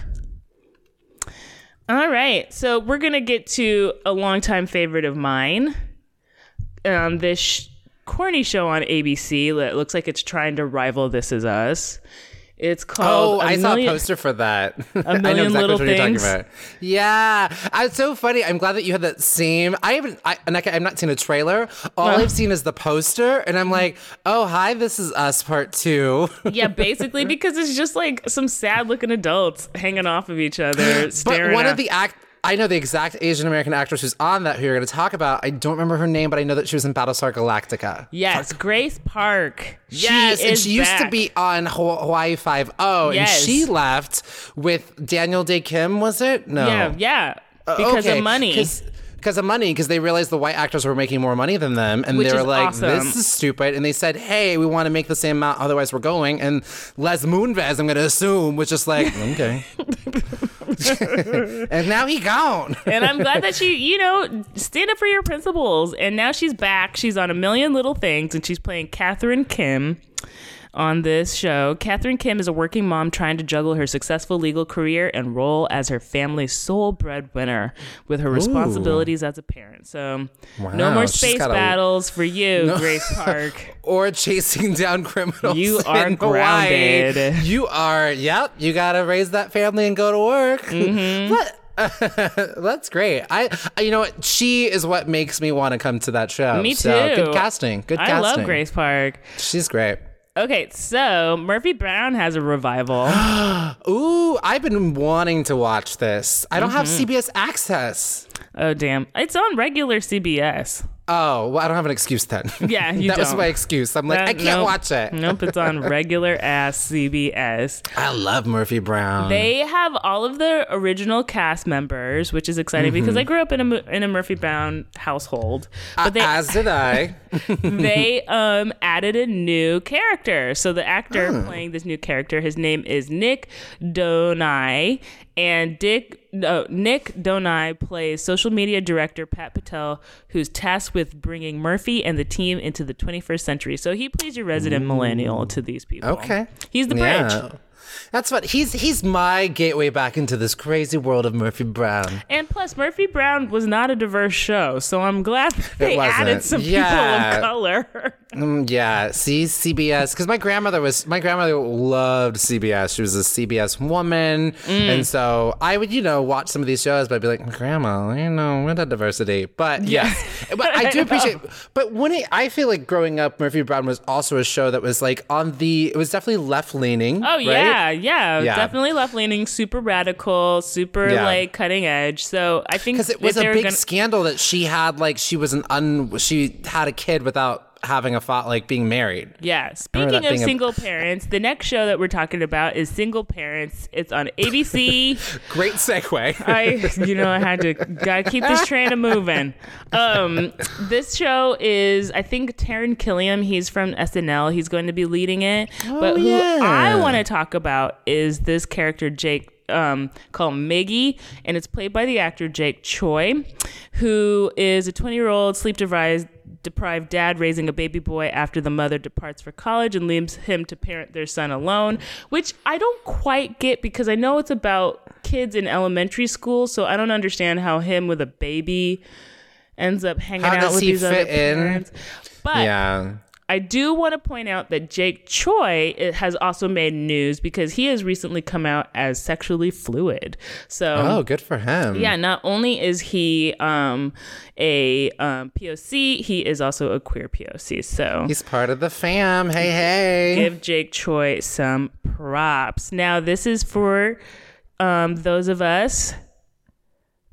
All right, so we're gonna get to a longtime favorite of mine. Um, this sh- corny show on ABC that looks like it's trying to rival This Is Us. It's called. Oh, A I saw a poster for that. (laughs) (laughs) I know exactly Little what you're talking about. Yeah, it's so funny. I'm glad that you had that same. I haven't. I, I've not seen a trailer. All No. I've seen is the poster, and I'm like, oh, hi, this is us part two. (laughs) Yeah, basically because it's just like some sad looking adults hanging off of each other, staring. but one at- of the act. I know the exact Asian American actress who's on that who you're going to talk about. I don't remember her name, but I know that she was in Battlestar Galactica. yes, Grace Park. Yes, she and she used to be on Haw- Hawaii Five O, yes. and she left with Daniel Dae Kim. Was it? No. Yeah, yeah, because Uh, Okay, of money. Because of money, because they realized the white actors were making more money than them, and Which they were like, awesome. "This is stupid." And they said, "Hey, we want to make the same amount, otherwise we're going." And Les Moonves, I'm going to assume, was just like, (laughs) "Okay." (laughs) (laughs) and now he gone. (laughs) and I'm glad that she, you know, stand up for your principles. And now she's back. She's on a million little things, and she's playing Catherine Kim on this show. Catherine Kim is a working mom trying to juggle her successful legal career and role as her family's sole breadwinner with her responsibilities as a parent. So, no more space a- battles for you, Grace (laughs) Park. or chasing down criminals. You are in Hawaii. grounded. You are. Yep. You got to raise that family and go to work. Mm-hmm. But- (laughs) That's great. I, you know what? She is what makes me want to come to that show. Me So, too. good casting. Good I casting. I love Grace Park. She's great. Okay, so Murphy Brown has a revival. (gasps) Ooh, I've been wanting to watch this. I don't have Mm-hmm. CBS access. oh damn, it's on regular CBS. Oh, well, I don't have an excuse then. (laughs) Yeah, you (laughs) that was don't. my excuse. I'm like, That- I can't nope. watch it. Nope, it's on (laughs) regular ass CBS. I love Murphy Brown. They have all of the original cast members, which is exciting Mm-hmm. because I grew up in a in a Murphy Brown household. But they As did I. they um added a new character. So the actor playing this new character, his name is Nik Dodani, and Dick no, Nik Dodani plays social media director Pat Patel, who's tasked with bringing Murphy and the team into the 21st century. So he plays your resident millennial to these people. Okay. he's the bridge. Yeah. That's what he's he's my gateway back into this crazy world of Murphy Brown. And plus, Murphy Brown was not a diverse show, so I'm glad they added some Yeah. people of color. Mm, yeah, see CBS because my grandmother was my grandmother loved CBS. She was a CBS woman, and so I would you know watch some of these shows, but I'd be like, Grandma, you know, we're the diversity. But yes, but I do (laughs) appreciate. But when it, I feel like growing up, Murphy Brown was also a show that was like on the. It was definitely left leaning. Oh yeah, right? yeah, Yeah. definitely left leaning, super radical, super Yeah. like cutting edge. So I think because it was a big gonna- scandal that she had like she was an un she had a kid without having a fa- like being married. Yeah. Speaking of single (laughs) parents, the next show that we're talking about is Single Parents. It's on ABC. (laughs) Great segue. (laughs) I, you know, I had to gotta keep this train a moving. Um, this show is, I think, Taran Killam. He's from SNL. He's going to be leading it. Oh, but who yeah. I want to talk about is this character Jake. Um, called Miggy, and it's played by the actor Jake Choi, who is a 20 year old sleep deprived deprived dad raising a baby boy after the mother departs for college and leaves him to parent their son alone, which I don't quite get because I know it's about kids in elementary school, so I don't understand how him with a baby ends up hanging How out with he these other fit in? parents. But yeah. I do want to point out that Jake Choi has also made news because he has recently come out as sexually fluid. So Oh, good for him. yeah, not only is he um, a um, POC, he is also a queer POC. So He's part of the fam. Hey, hey. give Jake Choi some props. Now, this is for um, those of us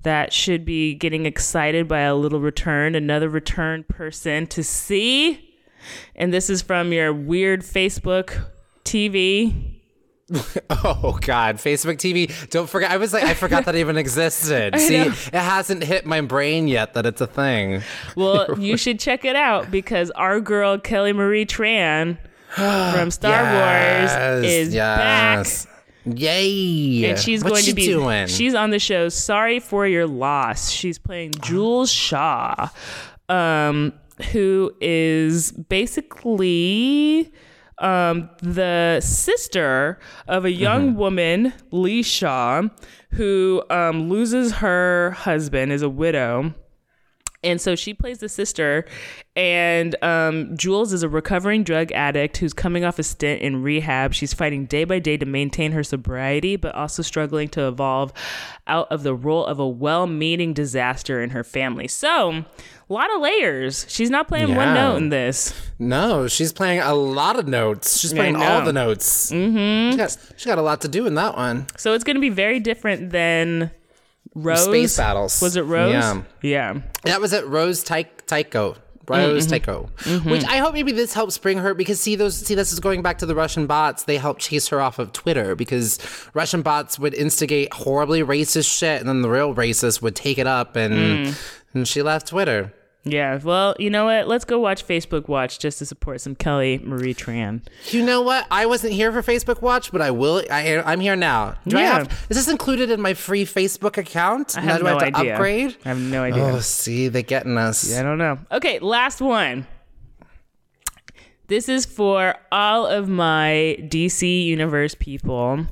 that should be getting excited by a little return, another return person to see. And this is from your weird Facebook TV. (laughs) Oh God, Facebook TV. Don't forget. I was like, I forgot that even existed. (laughs) See, it hasn't hit my brain yet that it's a thing. Well, (laughs) you should check it out because our girl Kelly Marie Tran (gasps) from Star Wars is back. Yay! and she's What's going she to be doing? she's on the show sorry for your loss she's playing jules shaw um who is basically um the sister of a young Mm-hmm. woman lee shaw who um loses her husband is a widow and so she plays the sister, and um, Jules is a recovering drug addict who's coming off a stint in rehab. She's fighting day by day to maintain her sobriety, but also struggling to evolve out of the role of a well meaning disaster in her family. So, a lot of layers. She's not playing one note in this. no, she's playing a lot of notes. She's playing all the notes. Mm-hmm. She got, she got a lot to do in that one. So, it's going to be very different than Rose. Space battles. Was it Rose? Yeah. Yeah. That was it. Rose Ty- Tycho. Rose mm-hmm. Tycho. Mm-hmm. Which I hope maybe this helps bring her because see those see this is going back to the Russian bots. They helped chase her off of Twitter because Russian bots would instigate horribly racist shit and then the real racists would take it up and mm. and she left Twitter. Yeah. Well, you know what? Let's go watch Facebook Watch just to support some Kelly Marie Tran. You know what? I wasn't here for Facebook Watch, but I will. I, I'm here now. Do I Yeah. have? Is this included in my free Facebook account? I have now do no I have to idea. upgrade? I have no idea. Oh, see, they're getting us. Yeah, I don't know. Okay, last one. This is for all of my DC Universe people.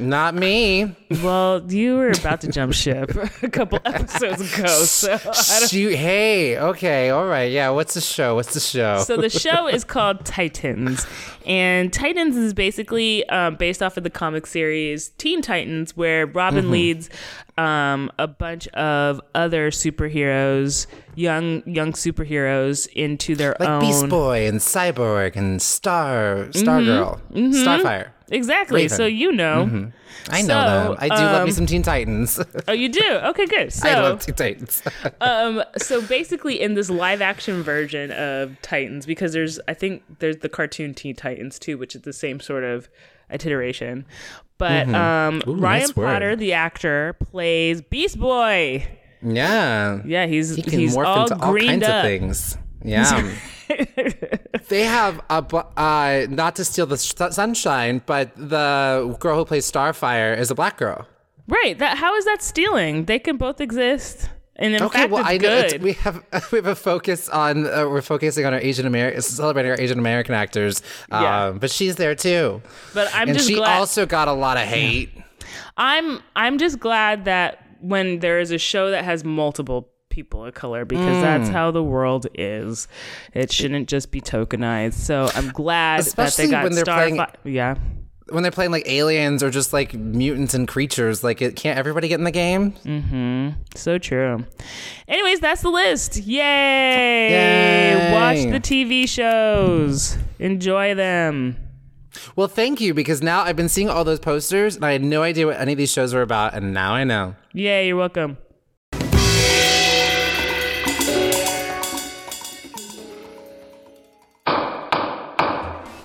Not me. Well, you were about to jump ship (laughs) a couple episodes ago, (laughs) so I don't Shoot, hey, okay, all right, yeah. What's the show? What's the show? So the show is called Titans, and Titans is basically um, based off of the comic series Teen Titans, where Robin Mm-hmm. leads um, a bunch of other superheroes, young young superheroes, into their like own. Beast Boy and Cyborg and Star Stargirl, Starfire. Exactly. Raven. So you know. I know So, them. I do love me um, some Teen Titans. Oh, you do. Okay, good. So, (laughs) I love Teen Titans. (laughs) um, so basically, in this live action version of Titans, because there's, I think there's the cartoon Teen Titans too, which is the same sort of iteration. But um, Ooh, Ryan nice. Potter, the actor, plays Beast Boy. yeah, Yeah, he's he can he's morph all into all greened kinds up. of things. Yeah, (laughs) they have a uh, not to steal the sh- sunshine, but the girl who plays Starfire is a black girl. Right. That how is that stealing? They can both exist. And in Okay, fact, well, it's I know it's, we have (laughs) we have a focus on uh, we're focusing on our Asian American celebrating our Asian American actors, um, Yeah. but she's there too, but I'm and just she glad. also got a lot of hate. I'm I'm just glad that when there is a show that has multiple people of color because Mm. that's how the world is. It shouldn't just be tokenized. So I'm glad Especially that they got when they're Starfi- playing- Yeah. When they're playing like aliens or just like mutants and creatures, like it can't everybody get in the game? Mm-hmm. So true. Anyways, that's the list. Yay! Yay. Watch the TV shows. Enjoy them. Well, thank you because now I've been seeing all those posters and I had no idea what any of these shows were about, and now I know. Yay, you're welcome.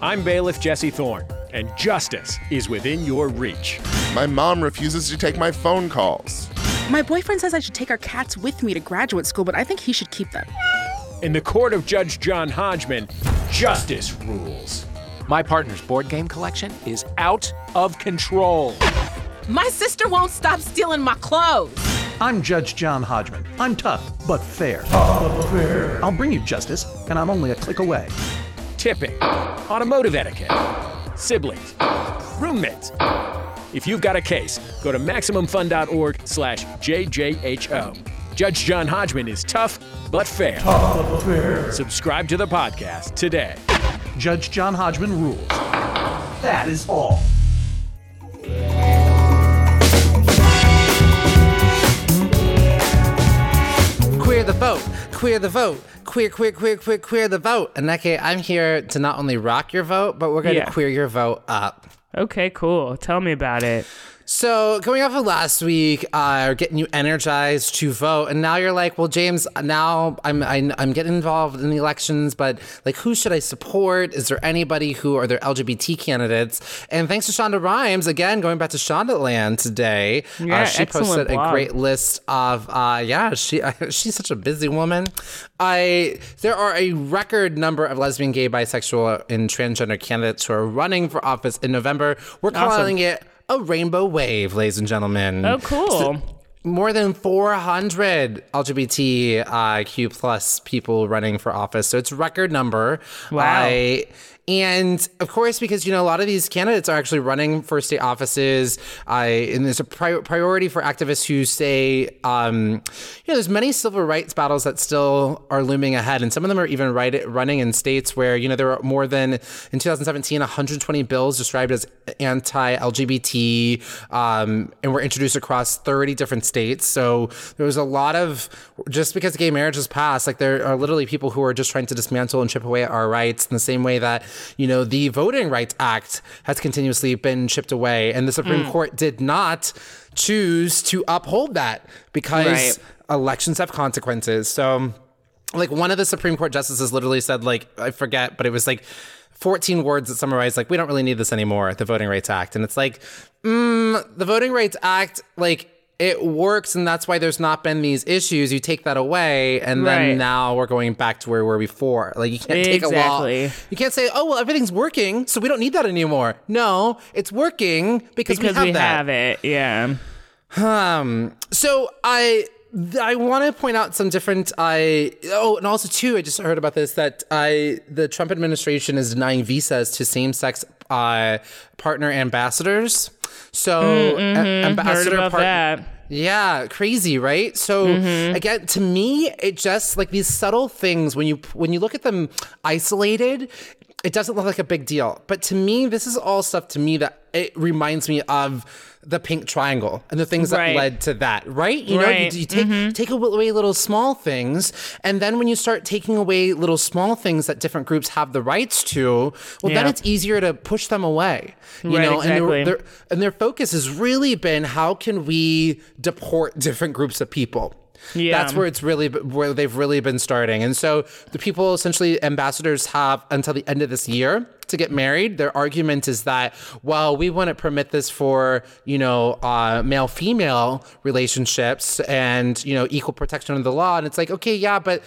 I'm bailiff Jesse Thorn, and justice is within your reach. My mom refuses to take my phone calls. My boyfriend says I should take our cats with me to graduate school, but I think he should keep them. In the court of Judge John Hodgman, justice rules. My partner's board game collection is out of control. My sister won't stop stealing my clothes. I'm Judge John Hodgman. I'm tough, but fair. fair. I'll bring you justice, and I'm only a click away. Tipping, automotive etiquette, siblings, roommates. If you've got a case, go to MaximumFun.org slash JJHO. Judge John Hodgman is tough but fair. Subscribe to the podcast today. Judge John Hodgman rules. That is all. Queer the vote, queer the vote, queer, queer, queer, queer, queer the vote. Anneke, I'm here to not only rock your vote, but we're going to Yeah. queer your vote up. Okay, cool. Tell me about it. So, going off of last week, uh, getting you energized to vote, and now you're like, well, James, now I'm, I'm I'm getting involved in the elections, but like, who should I support? Is there anybody who are there LGBT candidates? And thanks to Shonda Rhimes, again, going back to Shondaland today, Yeah, uh, she posted a great list of, uh, yeah, she (laughs) she's such a busy woman. I there are a record number of lesbian, gay, bisexual, and transgender candidates who are running for office in November. We're calling it a rainbow wave, ladies and gentlemen. Oh, cool. More than 400 LGBTQ plus people running for office, so it's record number. Wow. I- and of course, because you know a lot of these candidates are actually running for state offices, I and there's a pri- priority for activists who say, um, you know, there's many civil rights battles that still are looming ahead, and some of them are even right, running in states where you know there were more than in 2017 120 bills described as anti-LGBT, um, and were introduced across 30 different states. So there was a lot of just because gay marriage is passed, like there are literally people who are just trying to dismantle and chip away at our rights in the same way that you know the Voting Rights Act has continuously been chipped away, and the Supreme Court did not choose to uphold that because Right. elections have consequences. So like one of the Supreme Court justices literally said, like, I forget, but it was like 14 words that summarized, like, we don't really need this anymore, the Voting Rights Act. And it's like, mm, the Voting Rights Act, like, it works, and that's why there's not been these issues. You take that away, and then Right. now we're going back to where we were before. Like, you can't take a law. You can't say, oh, well, everything's working, so we don't need that anymore. No, it's working because, Because we have we that. have it. Yeah. Um. So I. I want to point out some different. I oh, and also too, I just heard about this that I the Trump administration is denying visas to same-sex uh, partner ambassadors. So uh, mm-hmm. a- Heard ambassador about part- that. yeah, crazy, right? So mm-hmm. again, to me, it just like these subtle things when you when you look at them isolated, it doesn't look like a big deal. But to me, this is all stuff to me that it reminds me of the pink triangle and the things Right. that led to that, right? You know, you, you take mm-hmm. take away little small things, and then when you start taking away little small things that different groups have the rights to, well, then it's easier to push them away. You Right, know, and exactly. they're, they're and their focus has really been how can we deport different groups of people Yeah. that's where it's really where they've really been starting and so the people essentially ambassadors have until the end of this year to get married their argument is that well we wouldn't permit this for you know uh, male female relationships and you know equal protection of the law and it's like okay yeah but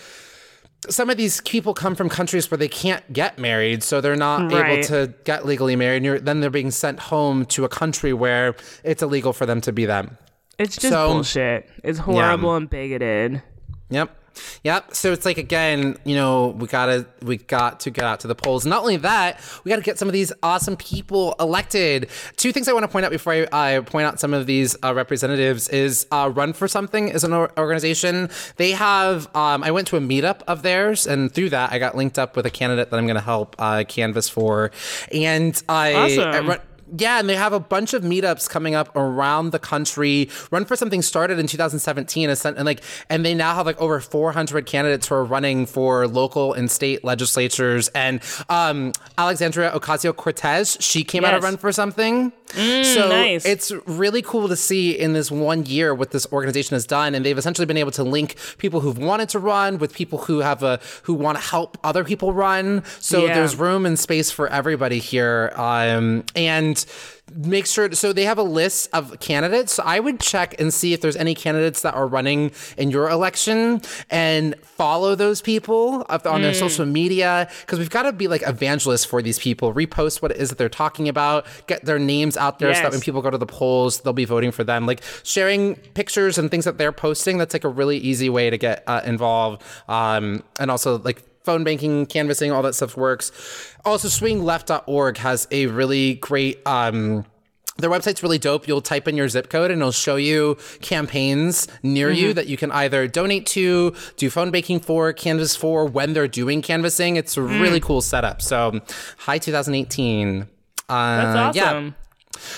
some of these people come from countries where they can't get married, so they're not able to get legally married. And you're, then they're being sent home to a country where it's illegal for them to be them. It's just So- bullshit. It's horrible and bigoted. Yep. Yep. So it's like again, you know, we gotta we got to get out to the polls. Not only that, we gotta get some of these awesome people elected. Two things I want to point out before I, I point out some of these uh, representatives is uh, Run for Something is an organization. They have. Um, I went to a meetup of theirs, and through that, I got linked up with a candidate that I'm gonna help uh, canvas for, and I. Awesome. Yeah, and they have a bunch of meetups coming up around the country. Run for Something started in 2017, and and like, and they now have like over 400 candidates who are running for local and state legislatures. And um, Alexandria Ocasio Cortez, she came out of Run for Something. So nice. it's really cool to see in this one year what this organization has done, and they've essentially been able to link people who've wanted to run with people who have a who want to help other people run. So Yeah. there's room and space for everybody here. Um, and make sure so they have a list of candidates. So I would check and see if there's any candidates that are running in your election and follow those people up on their social media because we've got to be like evangelists for these people. Repost what it is that they're talking about, get their names out there so that when people go to the polls, they'll be voting for them. Like sharing pictures and things that they're posting, that's like a really easy way to get uh, involved. Um, and also like phone banking, canvassing, all that stuff works. Also, swingleft.org has a really great. Um, their website's really dope. You'll type in your zip code and it'll show you campaigns near you that you can either donate to, do phone banking for, canvas for when they're doing canvassing. It's a really cool setup. So, hi 2018. Uh, That's yeah. awesome.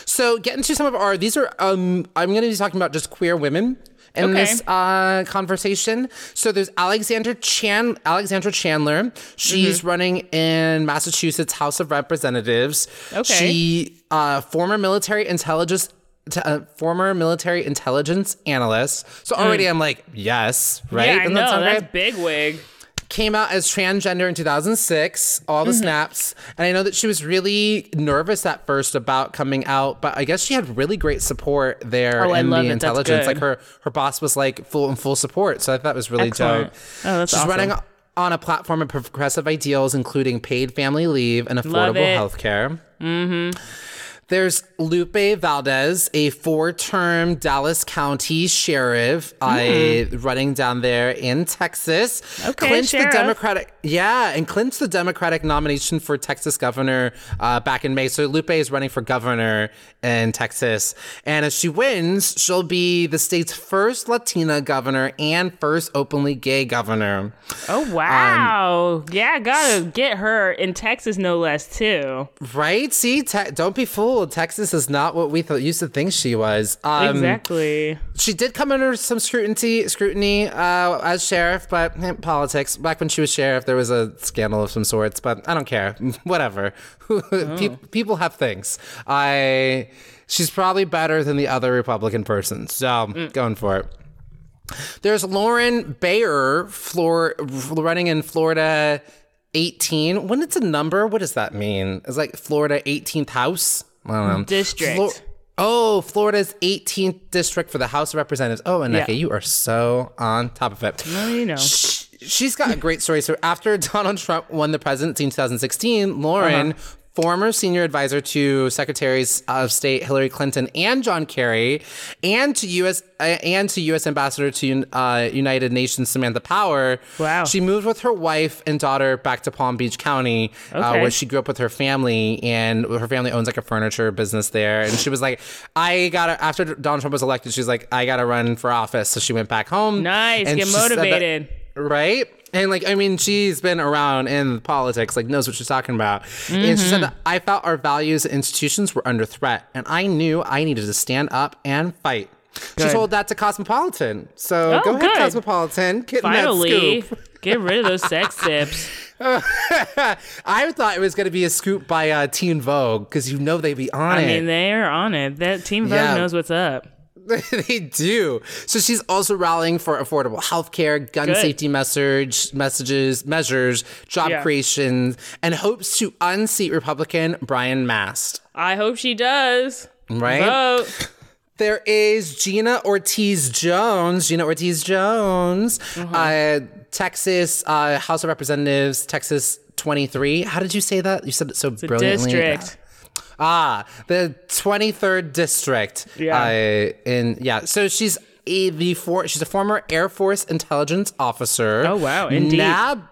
So get into some of our these are um I'm gonna be talking about just queer women in Okay. this uh conversation. So there's Alexander Chan Alexandra Chandler. She's Mm-hmm. running in Massachusetts House of Representatives. Okay. She uh former military intelligence t- uh, former military intelligence analyst. So already I'm like, yes, right? Mm. Yeah, I know. That's great? big wig. Came out as transgender in 2006 all Mm-hmm. the snaps and i know that she was really nervous at first about coming out but i guess she had really great support there Oh, in the it. Intelligence like her her boss was like full in full support so i thought it was really Excellent. dope Oh, that's she's awesome. running on a platform of progressive ideals including paid family leave and affordable health care mm-hmm. There's Lupe Valdez, a four-term Dallas County sheriff, I running down there in Texas. Okay, clinched sheriff. the Democratic, yeah, and clinched the Democratic nomination for Texas governor uh, back in May. So Lupe is running for governor in Texas, and if she wins, she'll be the state's first Latina governor and first openly gay governor. Oh um, wow. yeah, gotta get her in Texas no less too. Right? See, te- don't be fooled. Texas is not what we thought used to think she was. Um, exactly. She did come under some scrutiny, scrutiny uh, as sheriff, but eh, politics. Back when she was sheriff, there was a scandal of some sorts, but I don't care. (laughs) Whatever. (laughs) Pe- people have things. I. She's probably better than the other Republican person, so going for it. There's Lauren Baer, Flor- running in Florida 18. When it's a number, what does that mean? It's like Florida 18th House? I don't know. District. Flor- oh, Florida's 18th district for the House of Representatives. Oh, Anneke, Yeah. you are so on top of it. Well, you know. Sh- She's got a great story. So after (laughs) Donald Trump won the presidency in 2016, Lauren, Uh-huh. Former senior advisor to Secretaries of State Hillary Clinton and John Kerry, and to U.S. Uh, and to U.S. Ambassador to uh, United Nations Samantha Power. Wow. She moved with her wife and daughter back to Palm Beach County, uh, where she grew up with her family, and her family owns like a furniture business there. And she was like, "I gotta." After Donald Trump was elected, she's like, "I gotta run for office." So she went back home. Nice. and Get said that- motivated. right? And like, I mean, she's been around in politics, like knows what she's talking about. And she said I felt our values and institutions were under threat, and I knew I needed to stand up and fight. She told that to Cosmopolitan. So Oh, go ahead, good. Cosmopolitan. Get Finally, scoop. get rid of those sex (laughs) tips. (laughs) I thought it was going to be a scoop by uh, Teen Vogue because you know they'd be on I it. I mean, they're on it. That Teen Vogue Yeah. knows what's up. (laughs) they do. So she's also rallying for affordable health care, gun Good. safety message, messages, measures, job Yeah. creation, and hopes to unseat Republican Brian Mast. I hope she does. Right? Vote. (laughs) There is Gina Ortiz Jones. Gina Ortiz Jones. Mm-hmm. Uh, Texas uh, House of Representatives, Texas 23. How did you say that? You said it so a brilliantly. district. Ah, the 23rd district. Yeah. Uh, in yeah. So she's a the for she's a former Air Force intelligence officer. Oh, wow, indeed. Nab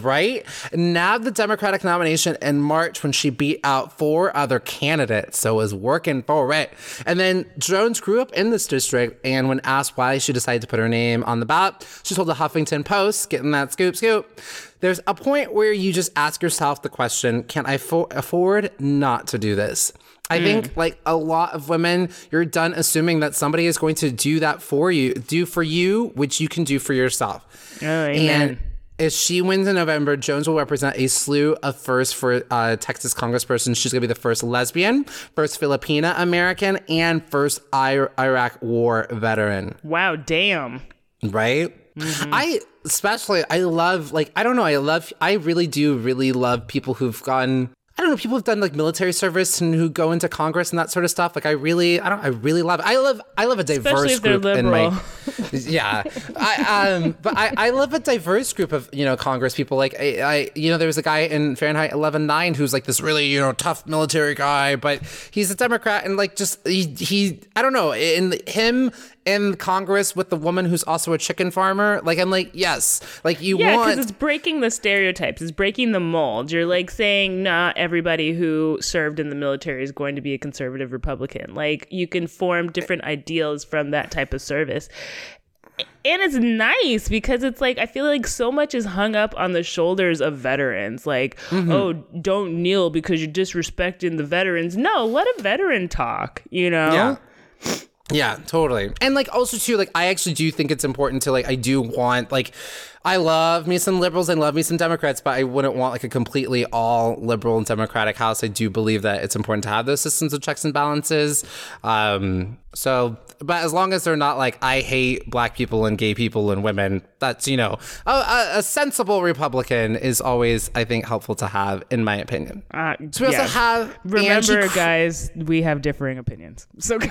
right? Nabbed the Democratic nomination in March when she beat out four other candidates, so was working for it. And then Jones grew up in this district, and when asked why she decided to put her name on the ballot, she told the Huffington Post, getting that scoop, scoop. There's a point where you just ask yourself the question, can I fo- afford not to do this? I hmm. think like a lot of women, you're done assuming that somebody is going to do that for you, do for you, which you can do for yourself. Oh, amen. And if she wins in November, Jones will represent a slew of firsts for uh, Texas congressperson. She's going to be the first lesbian, first Filipina American, and first I- Iraq war veteran. Wow, damn. Right? I especially, I love, like, I don't know, I love, I really do really love people who've gone. I don't know, people who've done like military service and who go into Congress and that sort of stuff. Like I really, I don't, I really love. I love, I love a diverse group in my (laughs) yeah i um but i i love a diverse group of you know congress people like i, I you know there was a guy in fahrenheit 11.9 who's like this really you know tough military guy but he's a democrat and like just he he i don't know in him in congress with the woman who's also a chicken farmer like i'm like yes like you Yeah, want because it's breaking the stereotypes. It's breaking the mold. You're like saying not everybody who served in the military is going to be a conservative Republican. Like you can form different ideals from that type of service. And it's nice because it's like I feel like so much is hung up on the shoulders of veterans. Like, Mm-hmm. oh, don't kneel because you're disrespecting the veterans. No, let a veteran talk, you know? Yeah. Yeah, totally. And like also too, like I actually do think it's important to like I do want like I love me some liberals and love me some Democrats, but I wouldn't want like a completely all liberal and Democratic house. I do believe that it's important to have those systems of checks and balances. Um so but as long as they're not like I hate black people and gay people and women, that's you know a, a, sensible Republican is always I think helpful to have in my opinion. Uh, So we yeah. also have Remember, Angie guys, we have differing opinions. So, (laughs) (laughs) (laughs)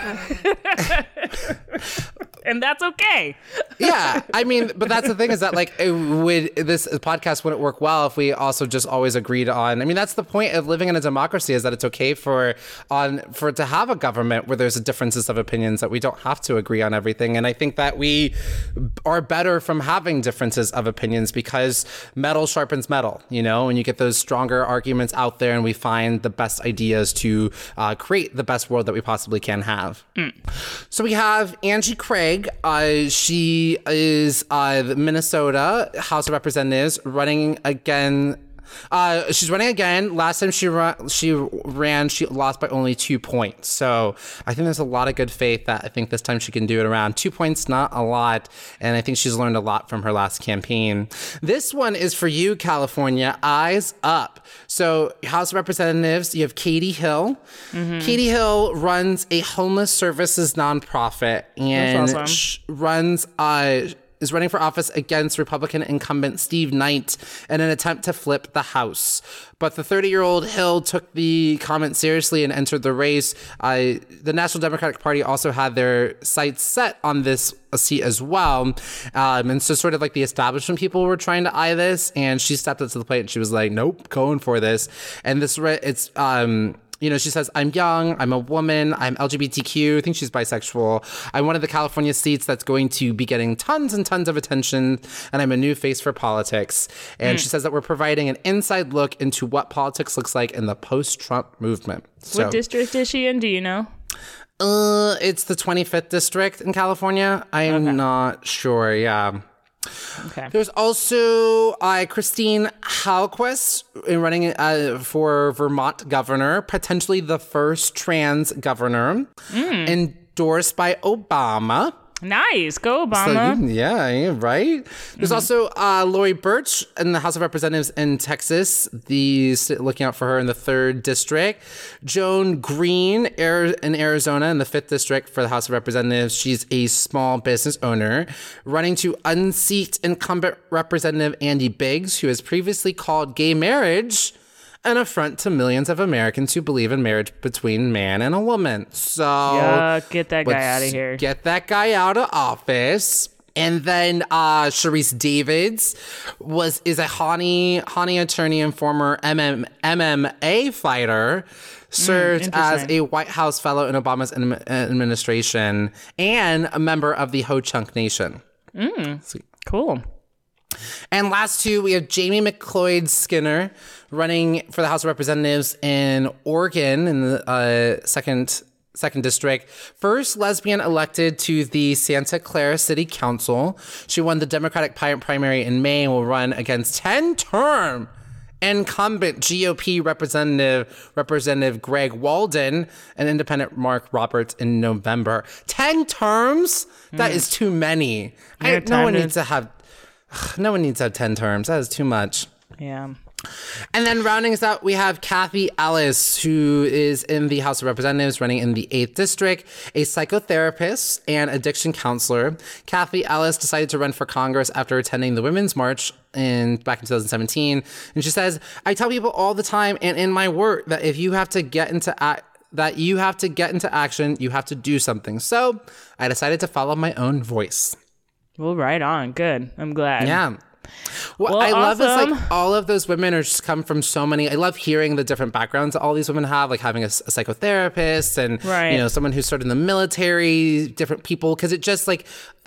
and that's okay. yeah (laughs) i mean but that's the thing is that like it would this podcast wouldn't work well if we also just always agreed on i mean that's the point of living in a democracy is that it's okay for on for to have a government where there's differences of opinions that we don't have to agree on everything. And i think that we are better from having differences of opinions because metal sharpens metal you know? And you get those stronger arguments out there and we find the best ideas to uh, create the best world that we possibly can have. So we have Angie Craig. Uh, she is uh, Minnesota House of Representatives running again. Uh, she's running again. Last time she ran, she ran, she lost by only two points. So I think there's a lot of good faith that I think this time she can do it around two points, not a lot. And I think she's learned a lot from her last campaign. This one is for you, California. Eyes up. So House of Representatives, you have Katie Hill. Katie Hill runs a homeless services nonprofit and awesome. sh- runs uh is running for office against Republican incumbent Steve Knight in an attempt to flip the House. But the 30 year old Hill took the comment seriously and entered the race. Uh, the National Democratic Party also had their sights set on this seat as well. Um, and so, sort of like the establishment people were trying to eye this, and she stepped up to the plate and she was like, nope, going for this. And this, re- it's, um, you know, she says, I'm young, I'm a woman, I'm LGBTQ, I think she's bisexual. I'm one of the California seats that's going to be getting tons and tons of attention, and I'm a new face for politics. And she says that we're providing an inside look into what politics looks like in the post Trump movement. So, what district is she in? Do you know? uh, it's the 25th district in California. I am not sure. Yeah. Okay. There's also uh, Christine Hallquist in running uh, for Vermont governor, potentially the first trans governor, endorsed by Obama. Nice. Go, So Obama. you- yeah, right. There's also uh, Lorie Burch in the House of Representatives in Texas. The looking out for her in the third district. Joan Green Air, in Arizona in the fifth district for the House of Representatives. She's a small business owner running to unseat incumbent Representative Andy Biggs, who has previously called gay marriage an affront to millions of Americans who believe in marriage between man and a woman. So Yeah, get that guy out of here. Get that guy out of office. And then uh Sharice Davids was is a Hani Hani attorney and former MM, MMA fighter. Served as a White House fellow in Obama's admi- administration and a member of the Ho Chunk Nation. Cool. And last two, we have Jamie McLeod-Skinner running for the House of Representatives in Oregon in the uh, second second district. First lesbian elected to the Santa Clara City Council. She won the Democratic primary in May and will run against 10 term incumbent GOP representative Representative Greg Walden and independent Mark Roberts in November. 10 terms? That is too many. I, no one to- needs to have no one needs to have 10 terms. That is too much. Yeah. And then rounding us out, we have Kathy Ellis, who is in the House of Representatives, running in the 8th District, a psychotherapist and addiction counselor. Kathy Ellis decided to run for Congress after attending the Women's March in back in 2017. And she says, I tell people all the time and in my work that if you have to get into act, that you have to get into action, you have to do something. So I decided to follow my own voice. Well, right on. Good. I'm glad. Yeah. What Well, I love is awesome. like all of those women are just come from so many. I love hearing the different backgrounds all these women have, like having a psychotherapist and Right. you know someone who started in the military, different people, because it just like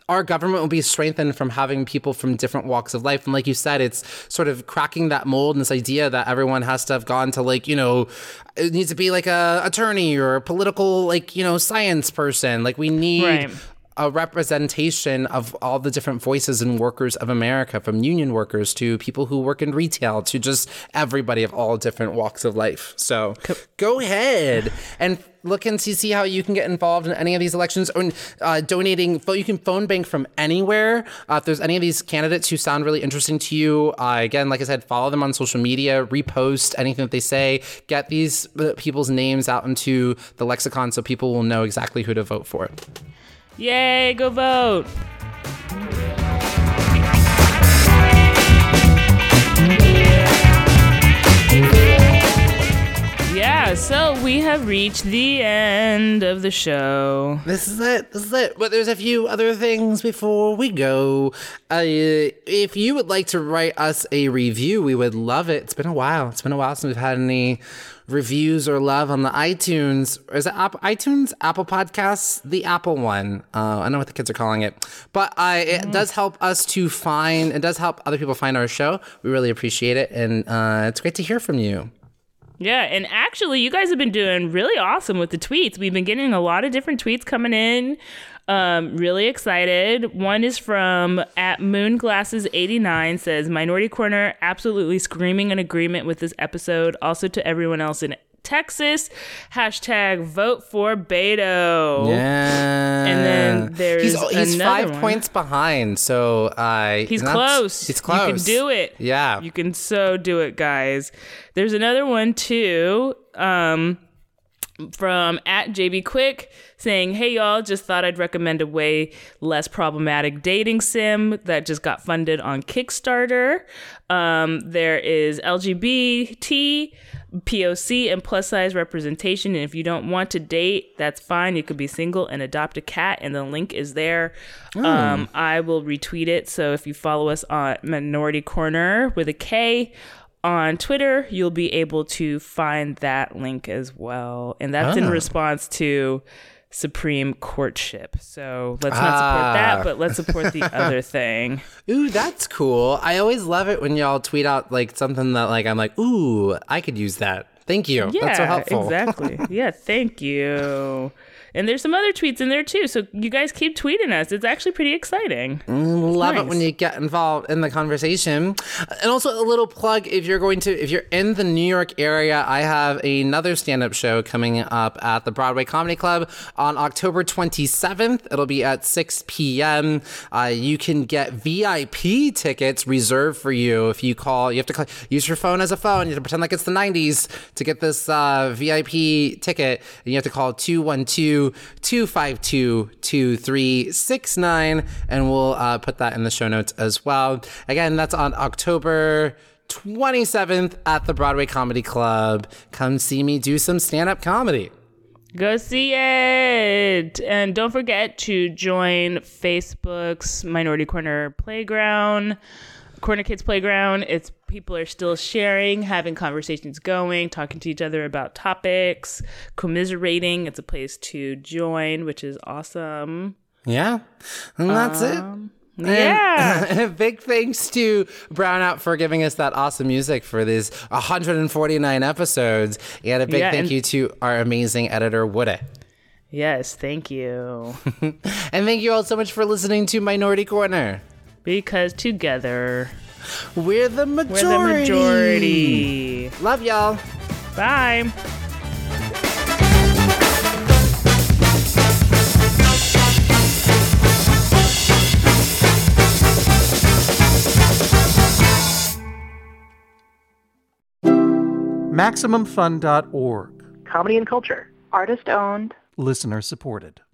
our government will be strengthened from having people from different walks of life. And like you said, it's sort of cracking that mold and this idea that everyone has to have gone to like you know it needs to be like a attorney or a political like you know science person. Like we need Right. A representation of all the different voices and workers of America, from union workers to people who work in retail to just everybody of all different walks of life. So go ahead and look and see, see how you can get involved in any of these elections or uh, donating. You can phone bank from anywhere. Uh, if there's any of these candidates who sound really interesting to you, uh, again, like I said, follow them on social media, repost anything that they say, get these uh, people's names out into the lexicon so people will know exactly who to vote for. Yay, go vote. Yeah, so we have reached the end of the show. This is it. This is it. But there's a few other things before we go. Uh, if you would like to write us a review, we would love it. It's been a while. It's been a while since we've had any reviews or love on the iTunes. Is it Apple, iTunes? Apple Podcasts? The Apple one. Uh, I don't know what the kids are calling it. But uh, it does help us to find, it does help other people find our show. We really appreciate it. And uh, it's great to hear from you. Yeah, and actually, you guys have been doing really awesome with the tweets. We've been getting a lot of different tweets coming in. Um, really excited. One is from at Moonglasses89 says Minority Korner absolutely screaming in agreement with this episode. Also to everyone else in Texas, hashtag vote for Beto. Yeah. And then there's he's, he's five one. points behind. So uh, He's close. He's close. You can do it. Yeah. You can so do it, guys. There's another one too. Um from at JB Quick saying, Hey y'all, just thought I'd recommend a way less problematic dating sim that just got funded on Kickstarter. Um, there is LGBT, POC, and plus size representation. And if you don't want to date, that's fine. You could be single and adopt a cat, and the link is there. Um, I will retweet it. So if you follow us on Minority Korner with a K, on Twitter, you'll be able to find that link as well. And that's in Ah. response to Supreme Courtship. So let's not support Ah. that, but let's support the (laughs) other thing. Ooh, that's cool. I always love it when y'all tweet out like something that like I'm like, ooh, I could use that. Thank you. Yeah, that's so helpful. exactly. (laughs) Yeah, thank you. And there's some other tweets in there too. So you guys keep tweeting us. It's actually pretty exciting. Mm, Love it when you get involved in the conversation. And also a little plug if you're going to if you're in the New York area, I have another stand-up show coming up at the Broadway Comedy Club on October 27th. It'll be at 6 p.m. Uh, you can get VIP tickets reserved for you if you call. You have to call, use your phone as a phone. You have to pretend like it's the 90s to get this uh, VIP ticket. And you have to call 212 252 2369 and we'll uh, put that in the show notes as well. Again, that's on October 27th at the Broadway Comedy Club. Come see me do some stand up comedy. Go see it. And don't forget to join Facebook's Minority Korner Playground, Corner Kids Playground. It's people are still sharing, having conversations going, talking to each other about topics, commiserating. It's a place to join, which is awesome. Yeah. And that's it. Um, (laughs) Yeah. And (laughs) a big thanks to Brownout for giving us that awesome music for these 149 episodes. And a big Yeah, thank you to our amazing editor, Woody. yes, thank you. (laughs) And thank you all so much for listening to Minority Korner. because together We're the we're the majority. Love y'all. Bye. MaximumFun.org. Comedy and culture. Artist owned. Listener supported.